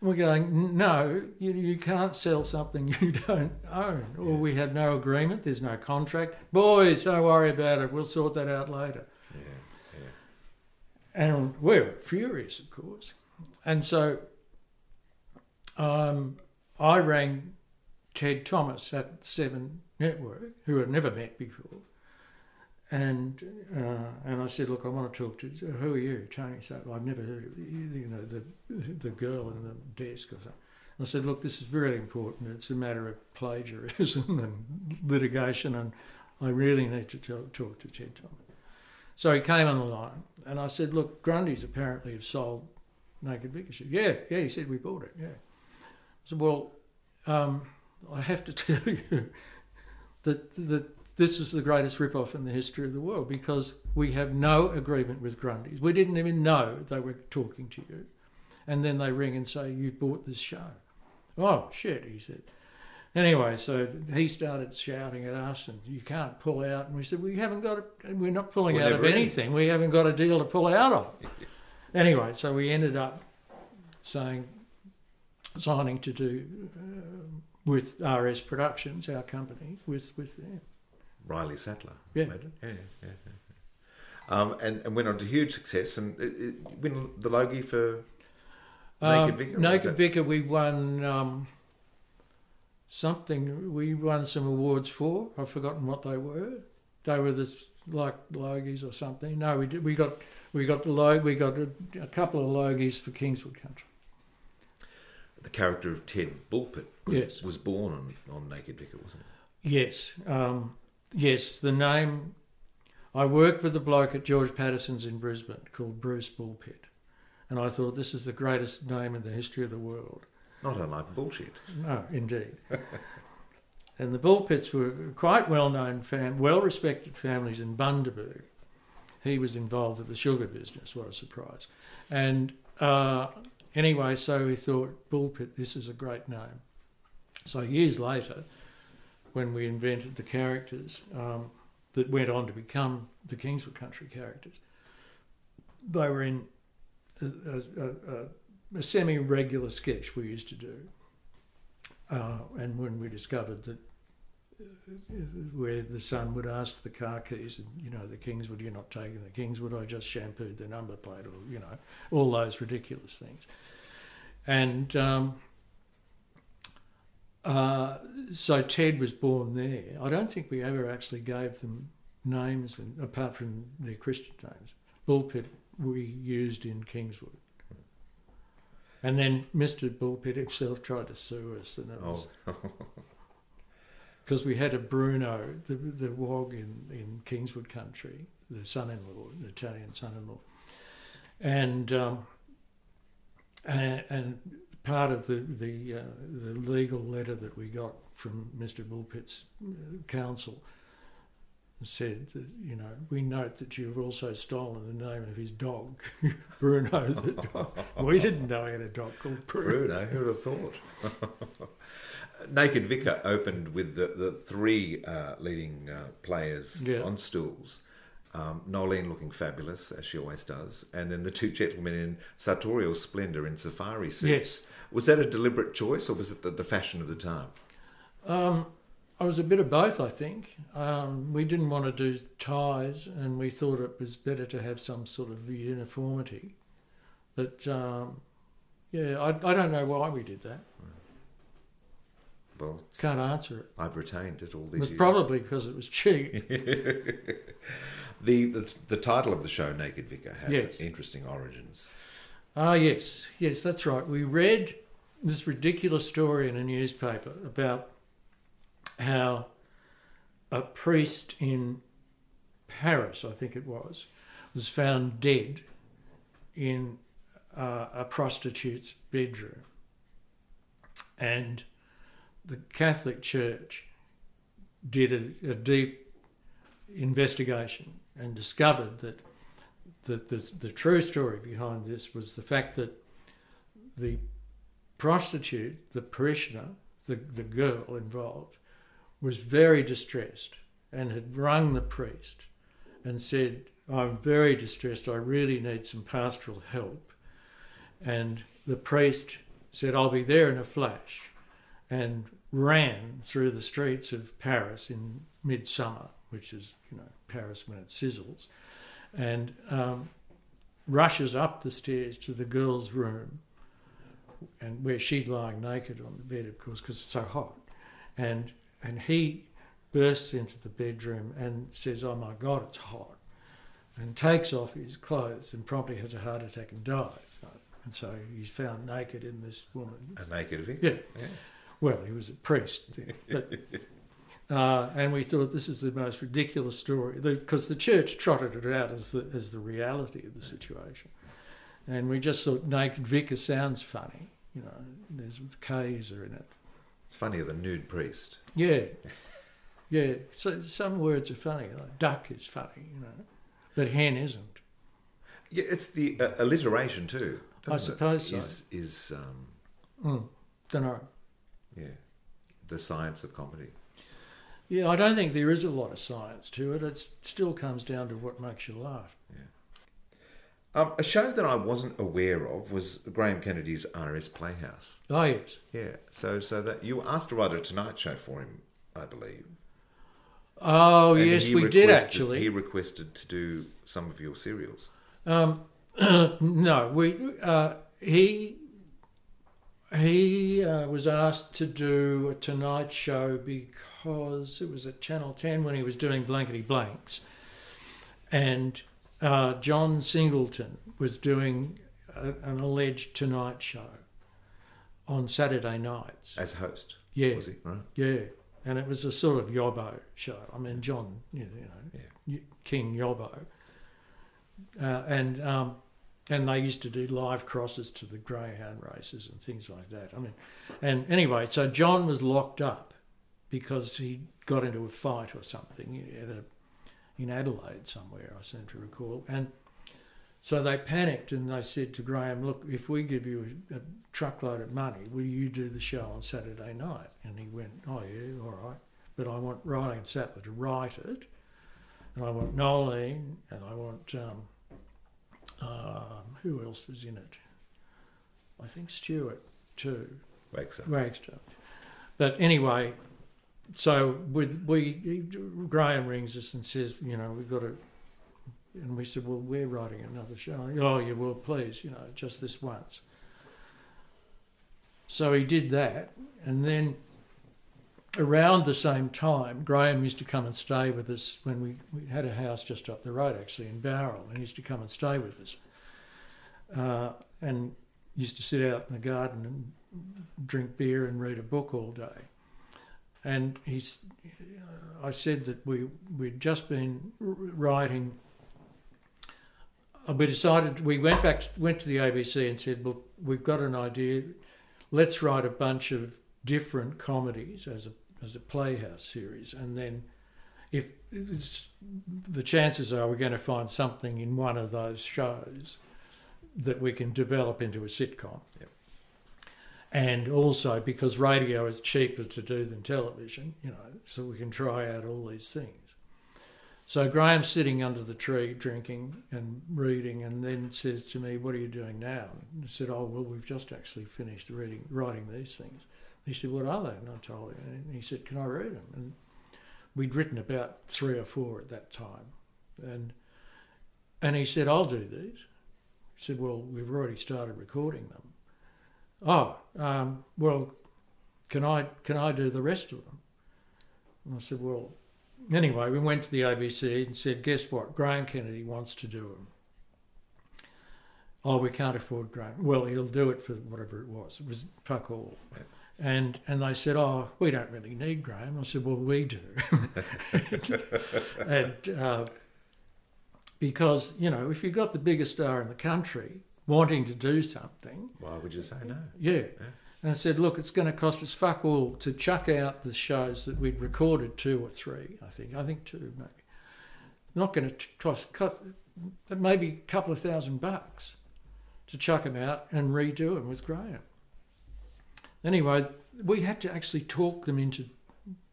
And we're going, no, you, you can't sell something <laughs> you don't own, or yeah. we have no agreement, there's no contract. Boys, don't worry about it, we'll sort that out later. And we were furious, of course. And so um, I rang Ted Thomas at the Seven Network, who I'd never met before, and uh, and I said, look, I want to talk to. you. Who are you, Tony? So I've never heard of you, you know the the girl in the desk or something. I said, look, this is very important. It's a matter of plagiarism <laughs> and litigation, and I really need to talk, talk to Ted Thomas. So he came on the line, and I said, look, Grundy's apparently have sold Naked Vicar. Said, yeah, yeah. He said, we bought it, yeah. I said, well, um, I have to <laughs> tell you that, that this is the greatest rip-off in the history of the world because we have no agreement with Grundy's. We didn't even know they were talking to you. And then they ring and say, you've bought this show. Oh, shit, he said. Anyway, so he started shouting at us, and you can't pull out. And we said, we haven't got, a, we're not pulling out of anything. We haven't got a deal to pull out of. <laughs> anyway, so we ended up saying, signing to do uh, with RS Productions, our company, with with them. Reilly Sattler. Yeah. Imagine. Yeah, yeah, yeah. Um, and, and went on to huge success and it, it win the Logie for Naked Um, Vicar. or Naked Vicar, we won um, something. We won some awards for. I've forgotten what they were. They were this like Logies or something. No, we did. We got we got the log. We got a, a couple of Logies for Kingswood Country. The character of Ted Bullpitt was, Yes. was born on, on Naked Vicar, wasn't it? Yes, um, yes. The name. I worked with a bloke at George Patterson's in Brisbane called Bruce Bullpitt, and I thought this is the greatest name in the history of the world. Not unlike bullshit. No, indeed. and the Bullpitts were quite well-known, fam- well-respected families in Bundaberg. He was involved with the sugar business. What a surprise! And uh, anyway, so he thought Bullpitt, this is a great name. So years later, when we invented the characters um, that went on to become the Kingswood Country characters, they were in a, a, a, a semi-regular sketch we used to do. Uh, and when we discovered that uh, where the son would ask for the car keys and you know the Kingswood, you're not taking the Kingswood, I just shampooed the number plate or you know all those ridiculous things. And um, uh, so Ted was born there. I don't think we ever actually gave them names, and, apart from their Christian names. Bullpitt we used in Kingswood. And then Mr. Bullpitt himself tried to sue us, and it was Oh. <laughs> because we had a Bruno, the, the wog in, in Kingswood Country, the son-in-law, the Italian son-in-law, and um, and, and part of the the, uh, the legal letter that we got from Mr. Bullpitt's uh, counsel said that you know we note that you've also stolen the name of his dog, <laughs> Bruno the dog. we didn't know he had a dog called Bruno. Bruno, who would have thought? <laughs> Naked Vicar opened with the, the three uh, leading uh, players Yeah. on stools. Um, Noeline looking fabulous, as she always does, and then the two gentlemen in sartorial splendour in safari suits. Yes. Was that a deliberate choice, or was it the, the fashion of the time? Um, I was a bit of both, I think. Um, we didn't want to do ties, and we thought it was better to have some sort of uniformity. But um, yeah, I, I don't know why we did that. Well, Can't answer it. I've retained it all It these was years. probably because it was cheap. <laughs> <laughs> the, the the title of the show, Naked Vicar, has Yes. interesting origins. Ah, yes, yes, that's right. We read this ridiculous story in a newspaper about how a priest in Paris, I think it was, was found dead in uh, a prostitute's bedroom. And the Catholic Church did a, a deep investigation and discovered that that the, the true story behind this was the fact that the prostitute, the parishioner, the, the girl involved, was very distressed and had rung the priest and said, I'm very distressed, I really need some pastoral help. And the priest said, I'll be there in a flash, and ran through the streets of Paris in midsummer, which is, you know, Paris when it sizzles, and um, rushes up the stairs to the girl's room, and where she's lying naked on the bed, of course, because it's so hot, and and he bursts into the bedroom and says, "Oh my God, it's hot," and takes off his clothes and promptly has a heart attack and dies. And so he's found naked in this woman. A naked vicar. Yeah. Yeah. Well, he was a priest. But, <laughs> uh, and we thought this is the most ridiculous story because the church trotted it out as the, as the reality of the situation. And we just thought naked vicar sounds funny. You know, there's K's are in it. It's funnier than nude priest. Yeah. Yeah. So some words are funny. Like duck is funny, you know, but hen isn't. Yeah, it's the uh, alliteration too. I doesn't it? suppose so. Is is um, Mm, don't know. yeah, the science of comedy. Yeah, I don't think there is a lot of science to it. It still comes down to what makes you laugh. Um, a show that I wasn't aware of was Graham Kennedy's RS Playhouse. Oh yes. Yeah. So so that you were asked to write a Tonight Show for him, I believe. Oh And yes, we did actually. He requested to do some of your serials. Um, <clears throat> no, we uh, he he uh, was asked to do a Tonight Show because it was at Channel Ten when he was doing Blankety Blanks, and uh, John Singleton was doing a, an alleged Tonight Show on Saturday nights As host, Yeah, was he? Right. Yeah, and it was a sort of yobbo show. I mean, John, you know, y- King Yobbo, uh, and um, and they used to do live crosses to the greyhound races and things like that. I mean, and anyway, so John was locked up because he got into a fight or something at a, in Adelaide somewhere. I seem to recall, and so they panicked and they said to Graham, "Look, if we give you a, a truckload of money, will you do the show on Saturday night?" And he went, "Oh yeah, all right, but I want Reilly and Sattler to write it, and I want Noeline, and I want um, um, who else was in it? I think Stuart too. Wagster. Wagster. But anyway, so with we Graham rings us and says, you know, we've got to, and we said, well, we're writing another show. Oh, yeah, well, please, you know, just this once. So he did that, and then around the same time, Graham used to come and stay with us when we, we had a house just up the road, actually, in Bowral, and he used to come and stay with us. Uh, and used to sit out in the garden and drink beer and read a book all day. And he's, I said that we, we'd just been writing. We decided, we went back, went to the ABC and said, look, we've got an idea. Let's write a bunch of different comedies as a, as a playhouse series. And then if the chances are we're going to find something in one of those shows that we can develop into a sitcom. And also because radio is cheaper to do than television, you know, so we can try out all these things. So Graham's sitting under the tree drinking and reading, and then says to me, "What are you doing now?" And I said, "Oh, well, we've just actually finished reading, writing these things." He said, "What are they?" And I told him, and he said, "Can I read them?" And we'd written about three or four at that time, and and he said, "I'll do these." He said, "Well, we've already started recording them." Oh, um, well, can I can I do the rest of them? And I said, "Well." Anyway, we went to the ABC and said, "Guess what? Graham Kennedy wants to do them." Oh, we can't afford Graham. Well, he'll do it for whatever it was. It was fuck all. And and they said, "Oh, we don't really need Graham." I said, "Well, we do." <laughs> and uh, because you know, if you've got the biggest star in the country wanting to do something, Why would you say no? yeah. And I said, look, it's going to cost us fuck all to chuck out the shows that we'd recorded two or three, I think. I think two, maybe. Not going to cost, cost maybe a couple of thousand bucks to chuck them out and redo them with Graham. Anyway, we had to actually talk them into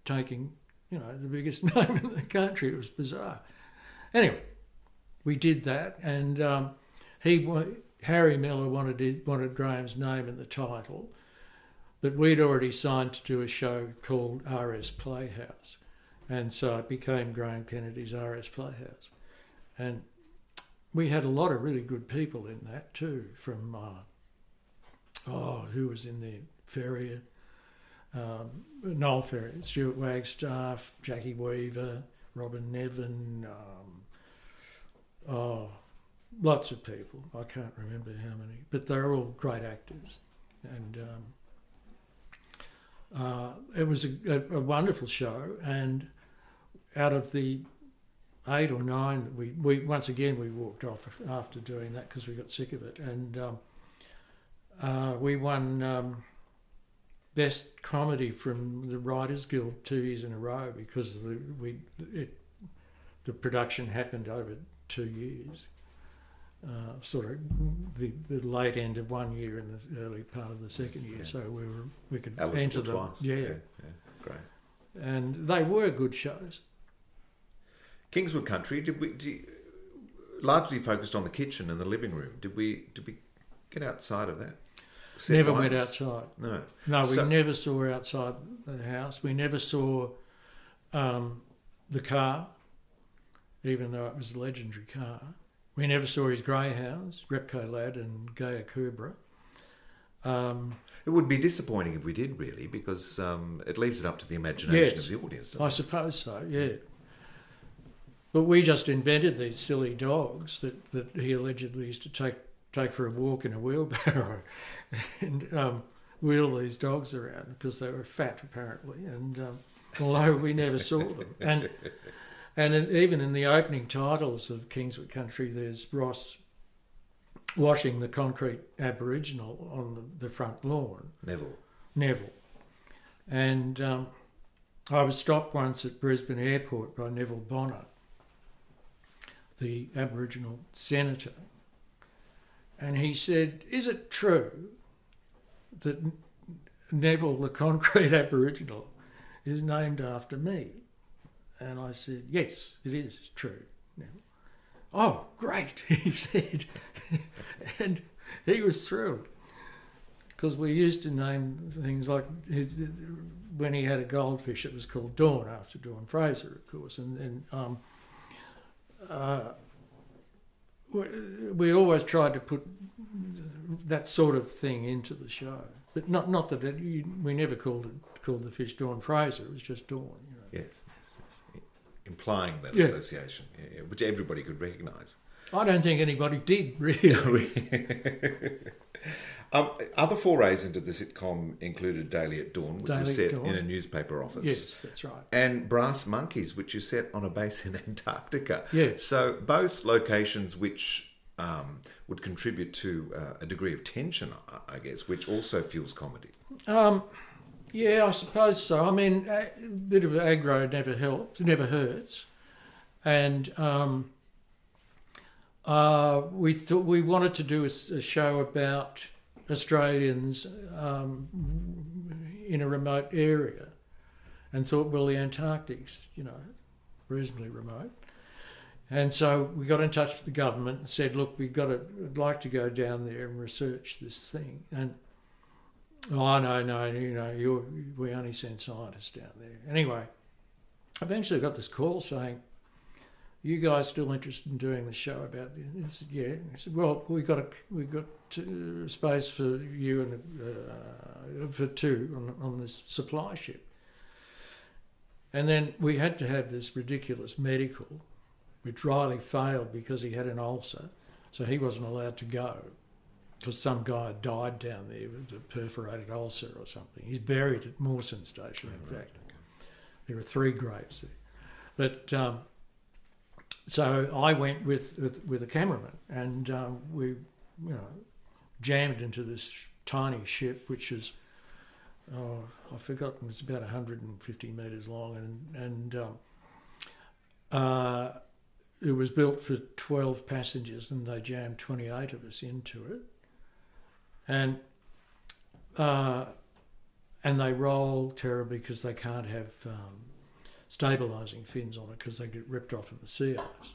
taking, you know, the biggest <laughs> name in the country. It was bizarre. Anyway, we did that, and um, he Harry Miller wanted it, wanted Graham's name in the title, but we'd already signed to do a show called RS Playhouse, and so it became Graham Kennedy's RS Playhouse, and we had a lot of really good people in that too, from uh, oh, who was in there? Ferrier, um, Noel Ferrier, Stuart Wagstaff, Jacki Weaver, Robyn Nevin, um, oh, lots of people. I can't remember how many, but they're all great actors. And um, uh, it was a, a, a, wonderful show. And out of the eight or nine, we, we once again we walked off after doing that because we got sick of it. And um, uh, we won um, best comedy from the Writers Guild two years in a row because the, we it, the production happened over two years. Uh, sort of the, the late end of one year and the early part of the second year, yeah. so we were we could Eligible enter them. Twice. Yeah. yeah, yeah, great. And they were good shows. Kingswood Country did we did, largely focused on the kitchen and the living room. Did we did we get outside of that? Set never went outside. No, no, we so, never saw outside the house. We never saw um, the car, even though it was a legendary car. We never saw his greyhounds, Repco Lad and Gaia Cobra. Um, it would be disappointing if we did, really, because um, it leaves it up to the imagination yes, of the audience. I it? suppose so. Yeah. But we just invented these silly dogs that, that he allegedly used to take take for a walk in a wheelbarrow <laughs> and um, wheel these dogs around because they were fat apparently. And um, although we never saw them, and <laughs> and in, even in the opening titles of Kingswood Country, there's Ross washing the concrete Aboriginal on the, the front lawn. Neville. Neville. And um, I was stopped once at Brisbane Airport by Neville Bonner, the Aboriginal senator. And he said, Is it true that Neville, the concrete <laughs> Aboriginal, is named after me? And I said, Yes, it is true. Neville. Oh, great, <laughs> he said. and he was thrilled because we used to name things like when he had a goldfish, it was called Dawn after Dawn Fraser, of course, and, and um, uh, we always tried to put that sort of thing into the show, but not not that it, we never called it called the fish Dawn Fraser. It was just Dawn. You know. Yes, yes. Implying that Yeah. association, yeah, yeah, which everybody could recognise. I don't think anybody did <laughs> really. <laughs> Um, other forays into the sitcom included Daily at Dawn, which Daily was set Dawn. in a newspaper office. Yes, that's right. And Brass Monkeys, which is set on a base in <laughs> Antarctica. Yes. So both locations which um, would contribute to uh, a degree of tension, I- I guess, which also fuels comedy. Um, yeah, I suppose so. I mean, a bit of aggro never helps, never hurts, and um, uh, we thought we wanted to do a show about Australians um, in a remote area, and thought, well, the Antarctic's, you know, reasonably remote. And so we got in touch with the government and said, look, we've got to, would like to go down there and research this thing. And Oh no, no, you know, you we only send scientists down there. Anyway, eventually I got this call saying, "You guys still interested in doing the show about this?" I said, "Yeah." I said, "Well, we got a we got uh, space for you and uh, for two on on this supply ship." And then we had to have this ridiculous medical, which Reilly failed because he had an ulcer, so he wasn't allowed to go because some guy died down there with a perforated ulcer or something. He's buried at Mawson Station, in fact. There are three graves there. But um, so I went with, with, with a cameraman and um, we, you know, jammed into this tiny ship, which is, oh, I've forgotten, it's about 150 metres long and, and um, uh, it was built for 12 passengers and they jammed 28 of us into it and uh, and they roll terribly because they can't have um, stabilising fins on it because they get ripped off in the sea ice.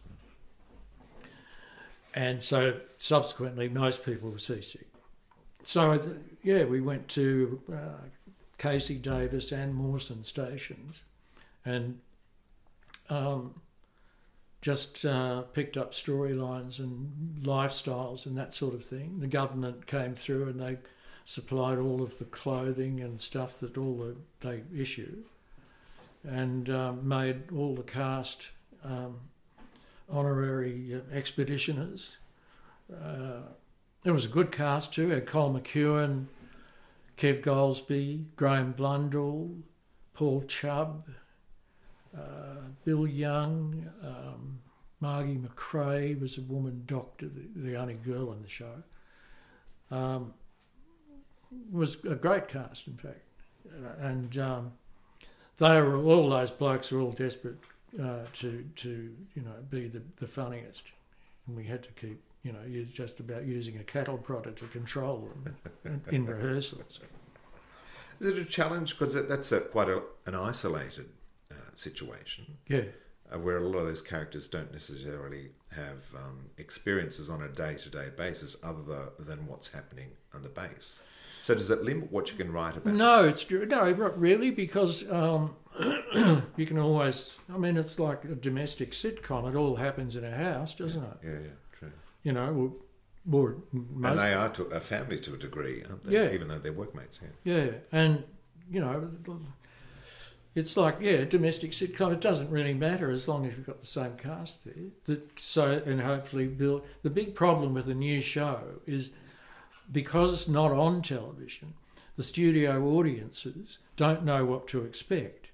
And so subsequently, most people were seasick. So yeah, we went to uh, Casey Davis and Mawson stations, and um, just uh, picked up storylines and lifestyles and that sort of thing. The government came through and they supplied all of the clothing and stuff that all the, they issue, and um, made all the cast um, honorary uh, expeditioners. Uh, it was a good cast too. Had Cole McEwen, Kev Golsby, Graham Blundell, Paul Chubb, Bill Young, um, Margie McRae was a woman doctor, the, the only girl in the show. Um, was a great cast, in fact, and um, they were all those blokes were all desperate uh, to to you know be the, the funniest, and we had to keep you know use just about using a cattle prodder to control them in rehearsals. Is it a challenge because that's a, quite a, an isolated uh, situation? Yeah. Uh, where a lot of those characters don't necessarily have um, experiences on a day-to-day basis other than what's happening on the base. So does it limit what you can write about? No, it's no, not really, because um, <clears throat> you can always. I mean, it's like a domestic sitcom. It all happens in a house, doesn't yeah, it? Yeah, yeah, true. You know, more. Most, and they are to a family to a degree, aren't they? Yeah. Even though they're workmates. Yeah. Yeah, and you know, it's like yeah, domestic sitcom. It doesn't really matter as long as you've got the same cast there. That so and hopefully build. The big problem with a new show is because it's not on television, the studio audiences don't know what to expect.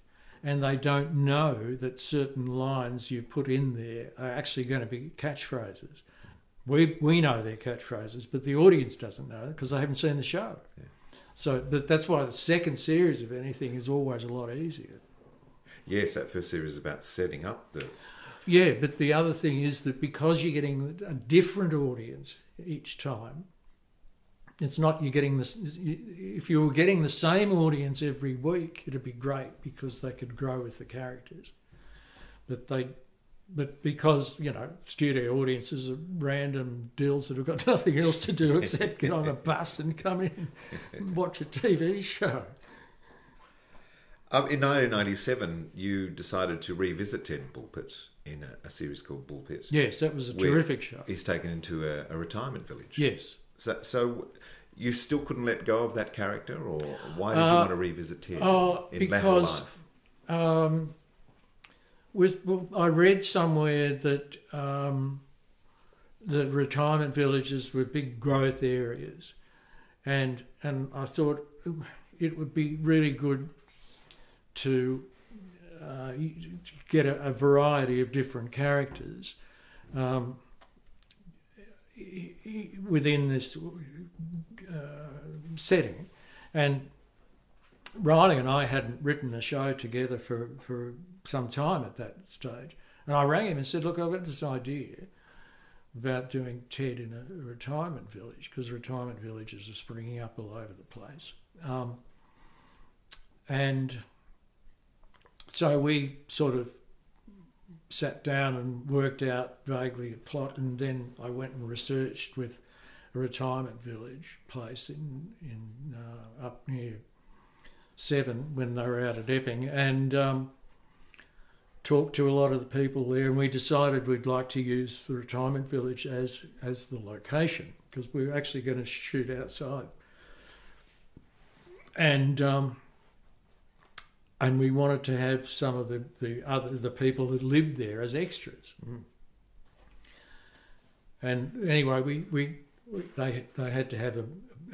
And they don't know that certain lines you put in there are actually going to be catchphrases. We, we know they're catchphrases, but the audience doesn't know because they haven't seen the show. Yeah. So, but that's why the second series of anything is always a lot easier. Yes, that first series is about setting up the. Yeah, but the other thing is that because you're getting a different audience each time, it's not you're getting this. If you were getting the same audience every week, it'd be great because they could grow with the characters. But they, but because you know, studio audiences are random deals that have got <laughs> nothing else to do except get on a bus and come in and watch a TV show. Um, in 1997, you decided to revisit Ted Bullpitt in a, a series called Bullpitt. Yes, that was a terrific show. He's taken into a, a retirement village. Yes. So, so you still couldn't let go of that character, or why did you Uh, want to revisit Ted Oh, in later because life? um, with I read somewhere that um, the retirement villages were big growth areas, and and I thought it would be really good to uh, get a, a variety of different characters. Um, within this uh, setting. And Reilly and I hadn't written a show together for, for some time at that stage. And I rang him and said, Look, I've got this idea about doing TED in a retirement village because retirement villages are springing up all over the place. Um, and so we sort of sat down and worked out vaguely a plot, and then I went and researched with a retirement village place in in uh, up near Seven when they were out at Epping, and um, talked to a lot of the people there, and we decided we'd like to use the retirement village as as the location because we were actually going to shoot outside, and. Um, and we wanted to have some of the, the other the people that lived there as extras. Mm. And anyway, we, we, we they they had to have a,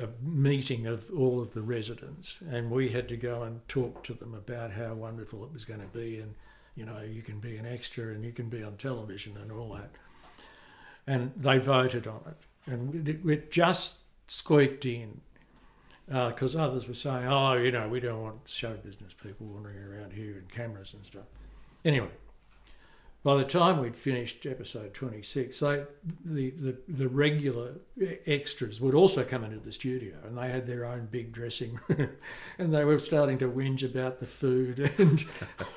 a meeting of all of the residents, and we had to go and talk to them about how wonderful it was going to be, and you know you can be an extra and you can be on television and all that. And they voted on it, and it, it just squeaked in because uh, others were saying, "Oh, you know, we don't want show business people wandering around here and cameras and stuff." Anyway, by the time we'd finished episode twenty-six, they, the, the the regular extras would also come into the studio, and they had their own big dressing room, <laughs> and they were starting to whinge about the food, <laughs> and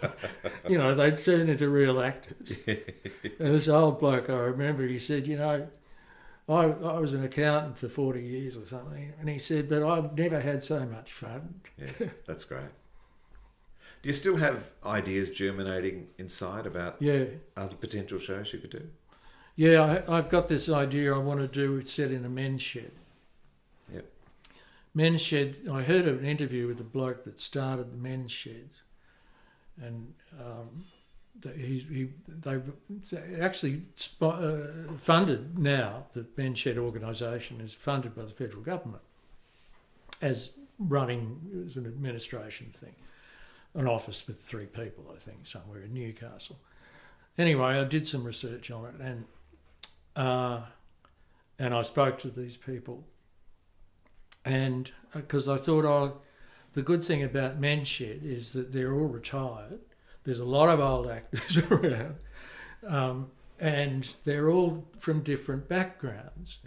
<laughs> you know, they'd turned into real actors. and this old bloke, I remember, he said, "You know." I, I was an accountant for 40 years or something, and he said, but I've never had so much fun. Yeah, that's great. Do you still have ideas germinating inside about yeah. other potential shows you could do? Yeah, I, I've got this idea I want to do set in a men's shed. Yep. men's shed. I heard of an interview with the bloke that started the men's sheds, and um, he, he they've actually uh, funded now. The men's shed organisation is funded by the federal government as running as an administration thing, an office with three people, I think, somewhere in Newcastle. Anyway, I did some research on it, and uh, and I spoke to these people, and because I thought, oh, the good thing about Men's Shed is that they're all retired. There's a lot of old actors <laughs> around, um, and they're all from different backgrounds.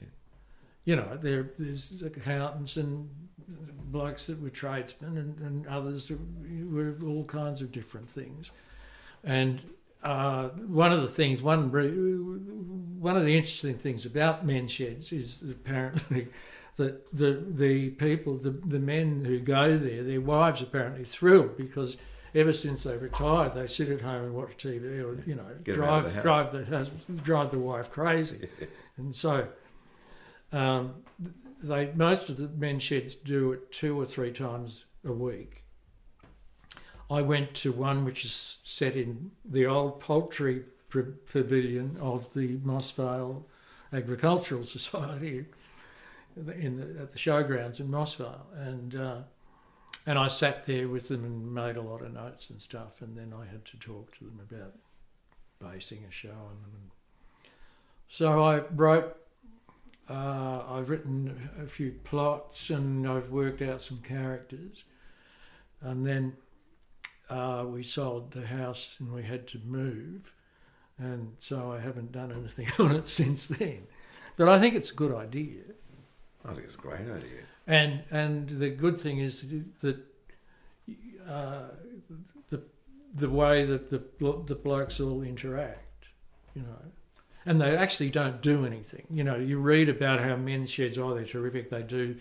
You know, there, there's accountants and blokes that were tradesmen, and, and others were all kinds of different things. And uh, one of the things, one one of the interesting things about men's sheds is apparently <laughs> that the the people, the the men who go there, their wives apparently thrilled because ever since they retired, they sit at home and watch TV or you know Get drive the drive the husband, drive the wife crazy, <laughs> and so. Um, they most of the men's sheds do it two or three times a week. I went to one which is set in the old poultry pavilion of the Moss Vale Agricultural <laughs> Society in the, at the showgrounds in Moss Vale, and uh, and I sat there with them and made a lot of notes and stuff, and then I had to talk to them about basing a show on them. And so I wrote. Uh, I've written a few plots and I've worked out some characters, and then uh, we sold the house and we had to move, and so I haven't done anything <laughs> on it since then. But I think it's a good idea. I think it's a great idea. And and the good thing is that uh, the the way that the the blokes all interact, you know, and they actually don't do anything. You know, you read about how men's sheds oh they're terrific. They do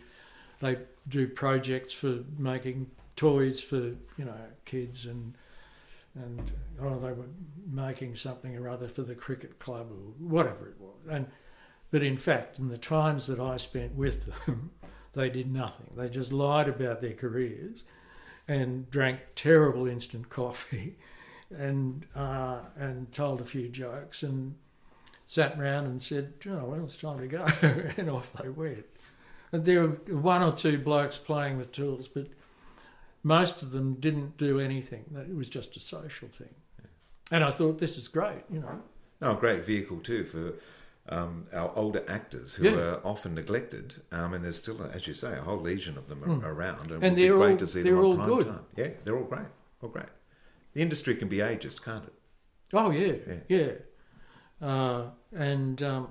they do projects for making toys for you know kids and and oh they were making something or other for the cricket club or whatever it was and but in fact in the times that I spent with them <laughs> they did nothing they just lied about their careers and drank terrible instant coffee <laughs> and uh, and told a few jokes and sat round and said oh well it's time to go <laughs> and off they went and there were one or two blokes playing with tools but most of them didn't do anything. It was just a social thing. And I thought, this is great, you know. No, a great vehicle too for um, our older actors who Yeah. are often neglected. Um, and there's still, as you say, a whole legion of them Mm. around. And And, it would be they're great all- to see they're them on all good. time. Yeah, they're all great. All great. The industry can be ageist, can't it? Oh yeah, yeah. Uh, and um,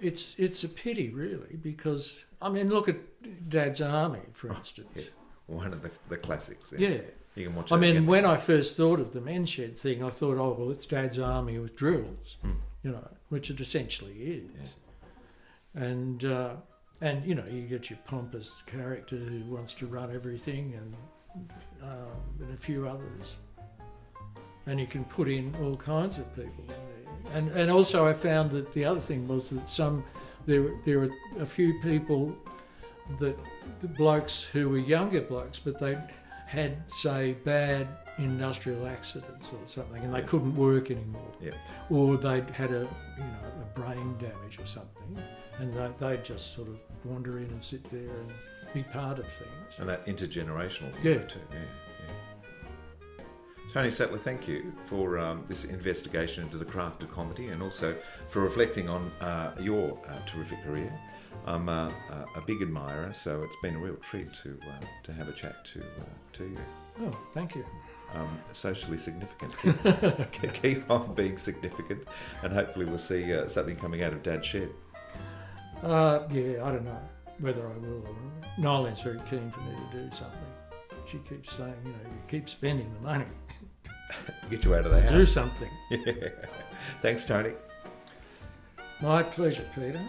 it's it's a pity really because I mean look at Dad's Army for instance. Yeah. One of the, the classics. Yeah. You can watch I mean, when I first thought of the men's shed thing, I thought, oh well, it's Dad's Army with drills, Hmm. you know, which it essentially is. And uh, and you know, you get your pompous character who wants to run everything, and um, and a few others. And you can put in all kinds of people in there. And and also, I found that the other thing was that some there were- there were a few people that the blokes who were younger blokes, but they had say bad industrial accidents or something, and they couldn't work anymore. Yeah. Or they'd had a you know a brain damage or something, and they, they'd just sort of wander in and sit there and be part of things. And that intergenerational thing Yeah. too. Yeah. Tony Sattler, thank you for um, this investigation into the craft of comedy and also for reflecting on uh, your uh, terrific career. I'm uh, a big admirer, so it's been a real treat to uh, to have a chat to uh, to you. Oh, thank you. Um, socially significant. Keep, <laughs> <laughs> keep on being significant, and hopefully we'll see uh, something coming out of Dad's shed. Uh, yeah, I don't know whether I will or not. Noeline's very keen for me to do something. She keeps saying, you know, you keep spending the money. <laughs> <laughs> Get you out of the house. Do something. Yeah. <laughs> Thanks, Tony. My pleasure, Peter.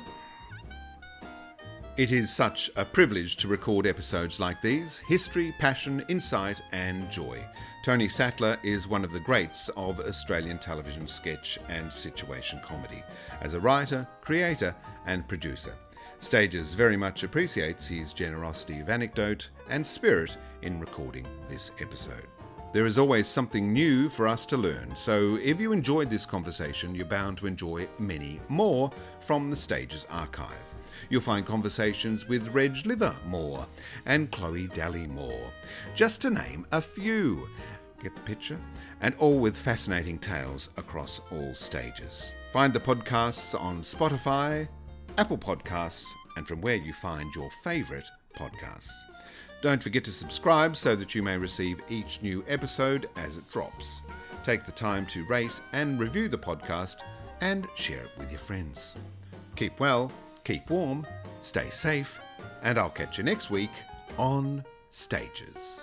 It is such a privilege to record episodes like these history, passion, insight, and joy. Tony Sattler is one of the greats of Australian television sketch and situation comedy, as a writer, creator, and producer. Stages very much appreciates his generosity of anecdote and spirit in recording this episode. There is always something new for us to learn, so if you enjoyed this conversation, you're bound to enjoy many more from the Stages archive. You'll find conversations with Reg Livermore and Chloe Dallimore, just to name a few. Get the picture? And all with fascinating tales across all stages. Find the podcasts on Spotify, Apple Podcasts, and from where you find your favourite podcasts. Don't forget to subscribe so that you may receive each new episode as it drops. Take the time to rate and review the podcast and share it with your friends. Keep well, keep warm, stay safe, and I'll catch you next week on Stages.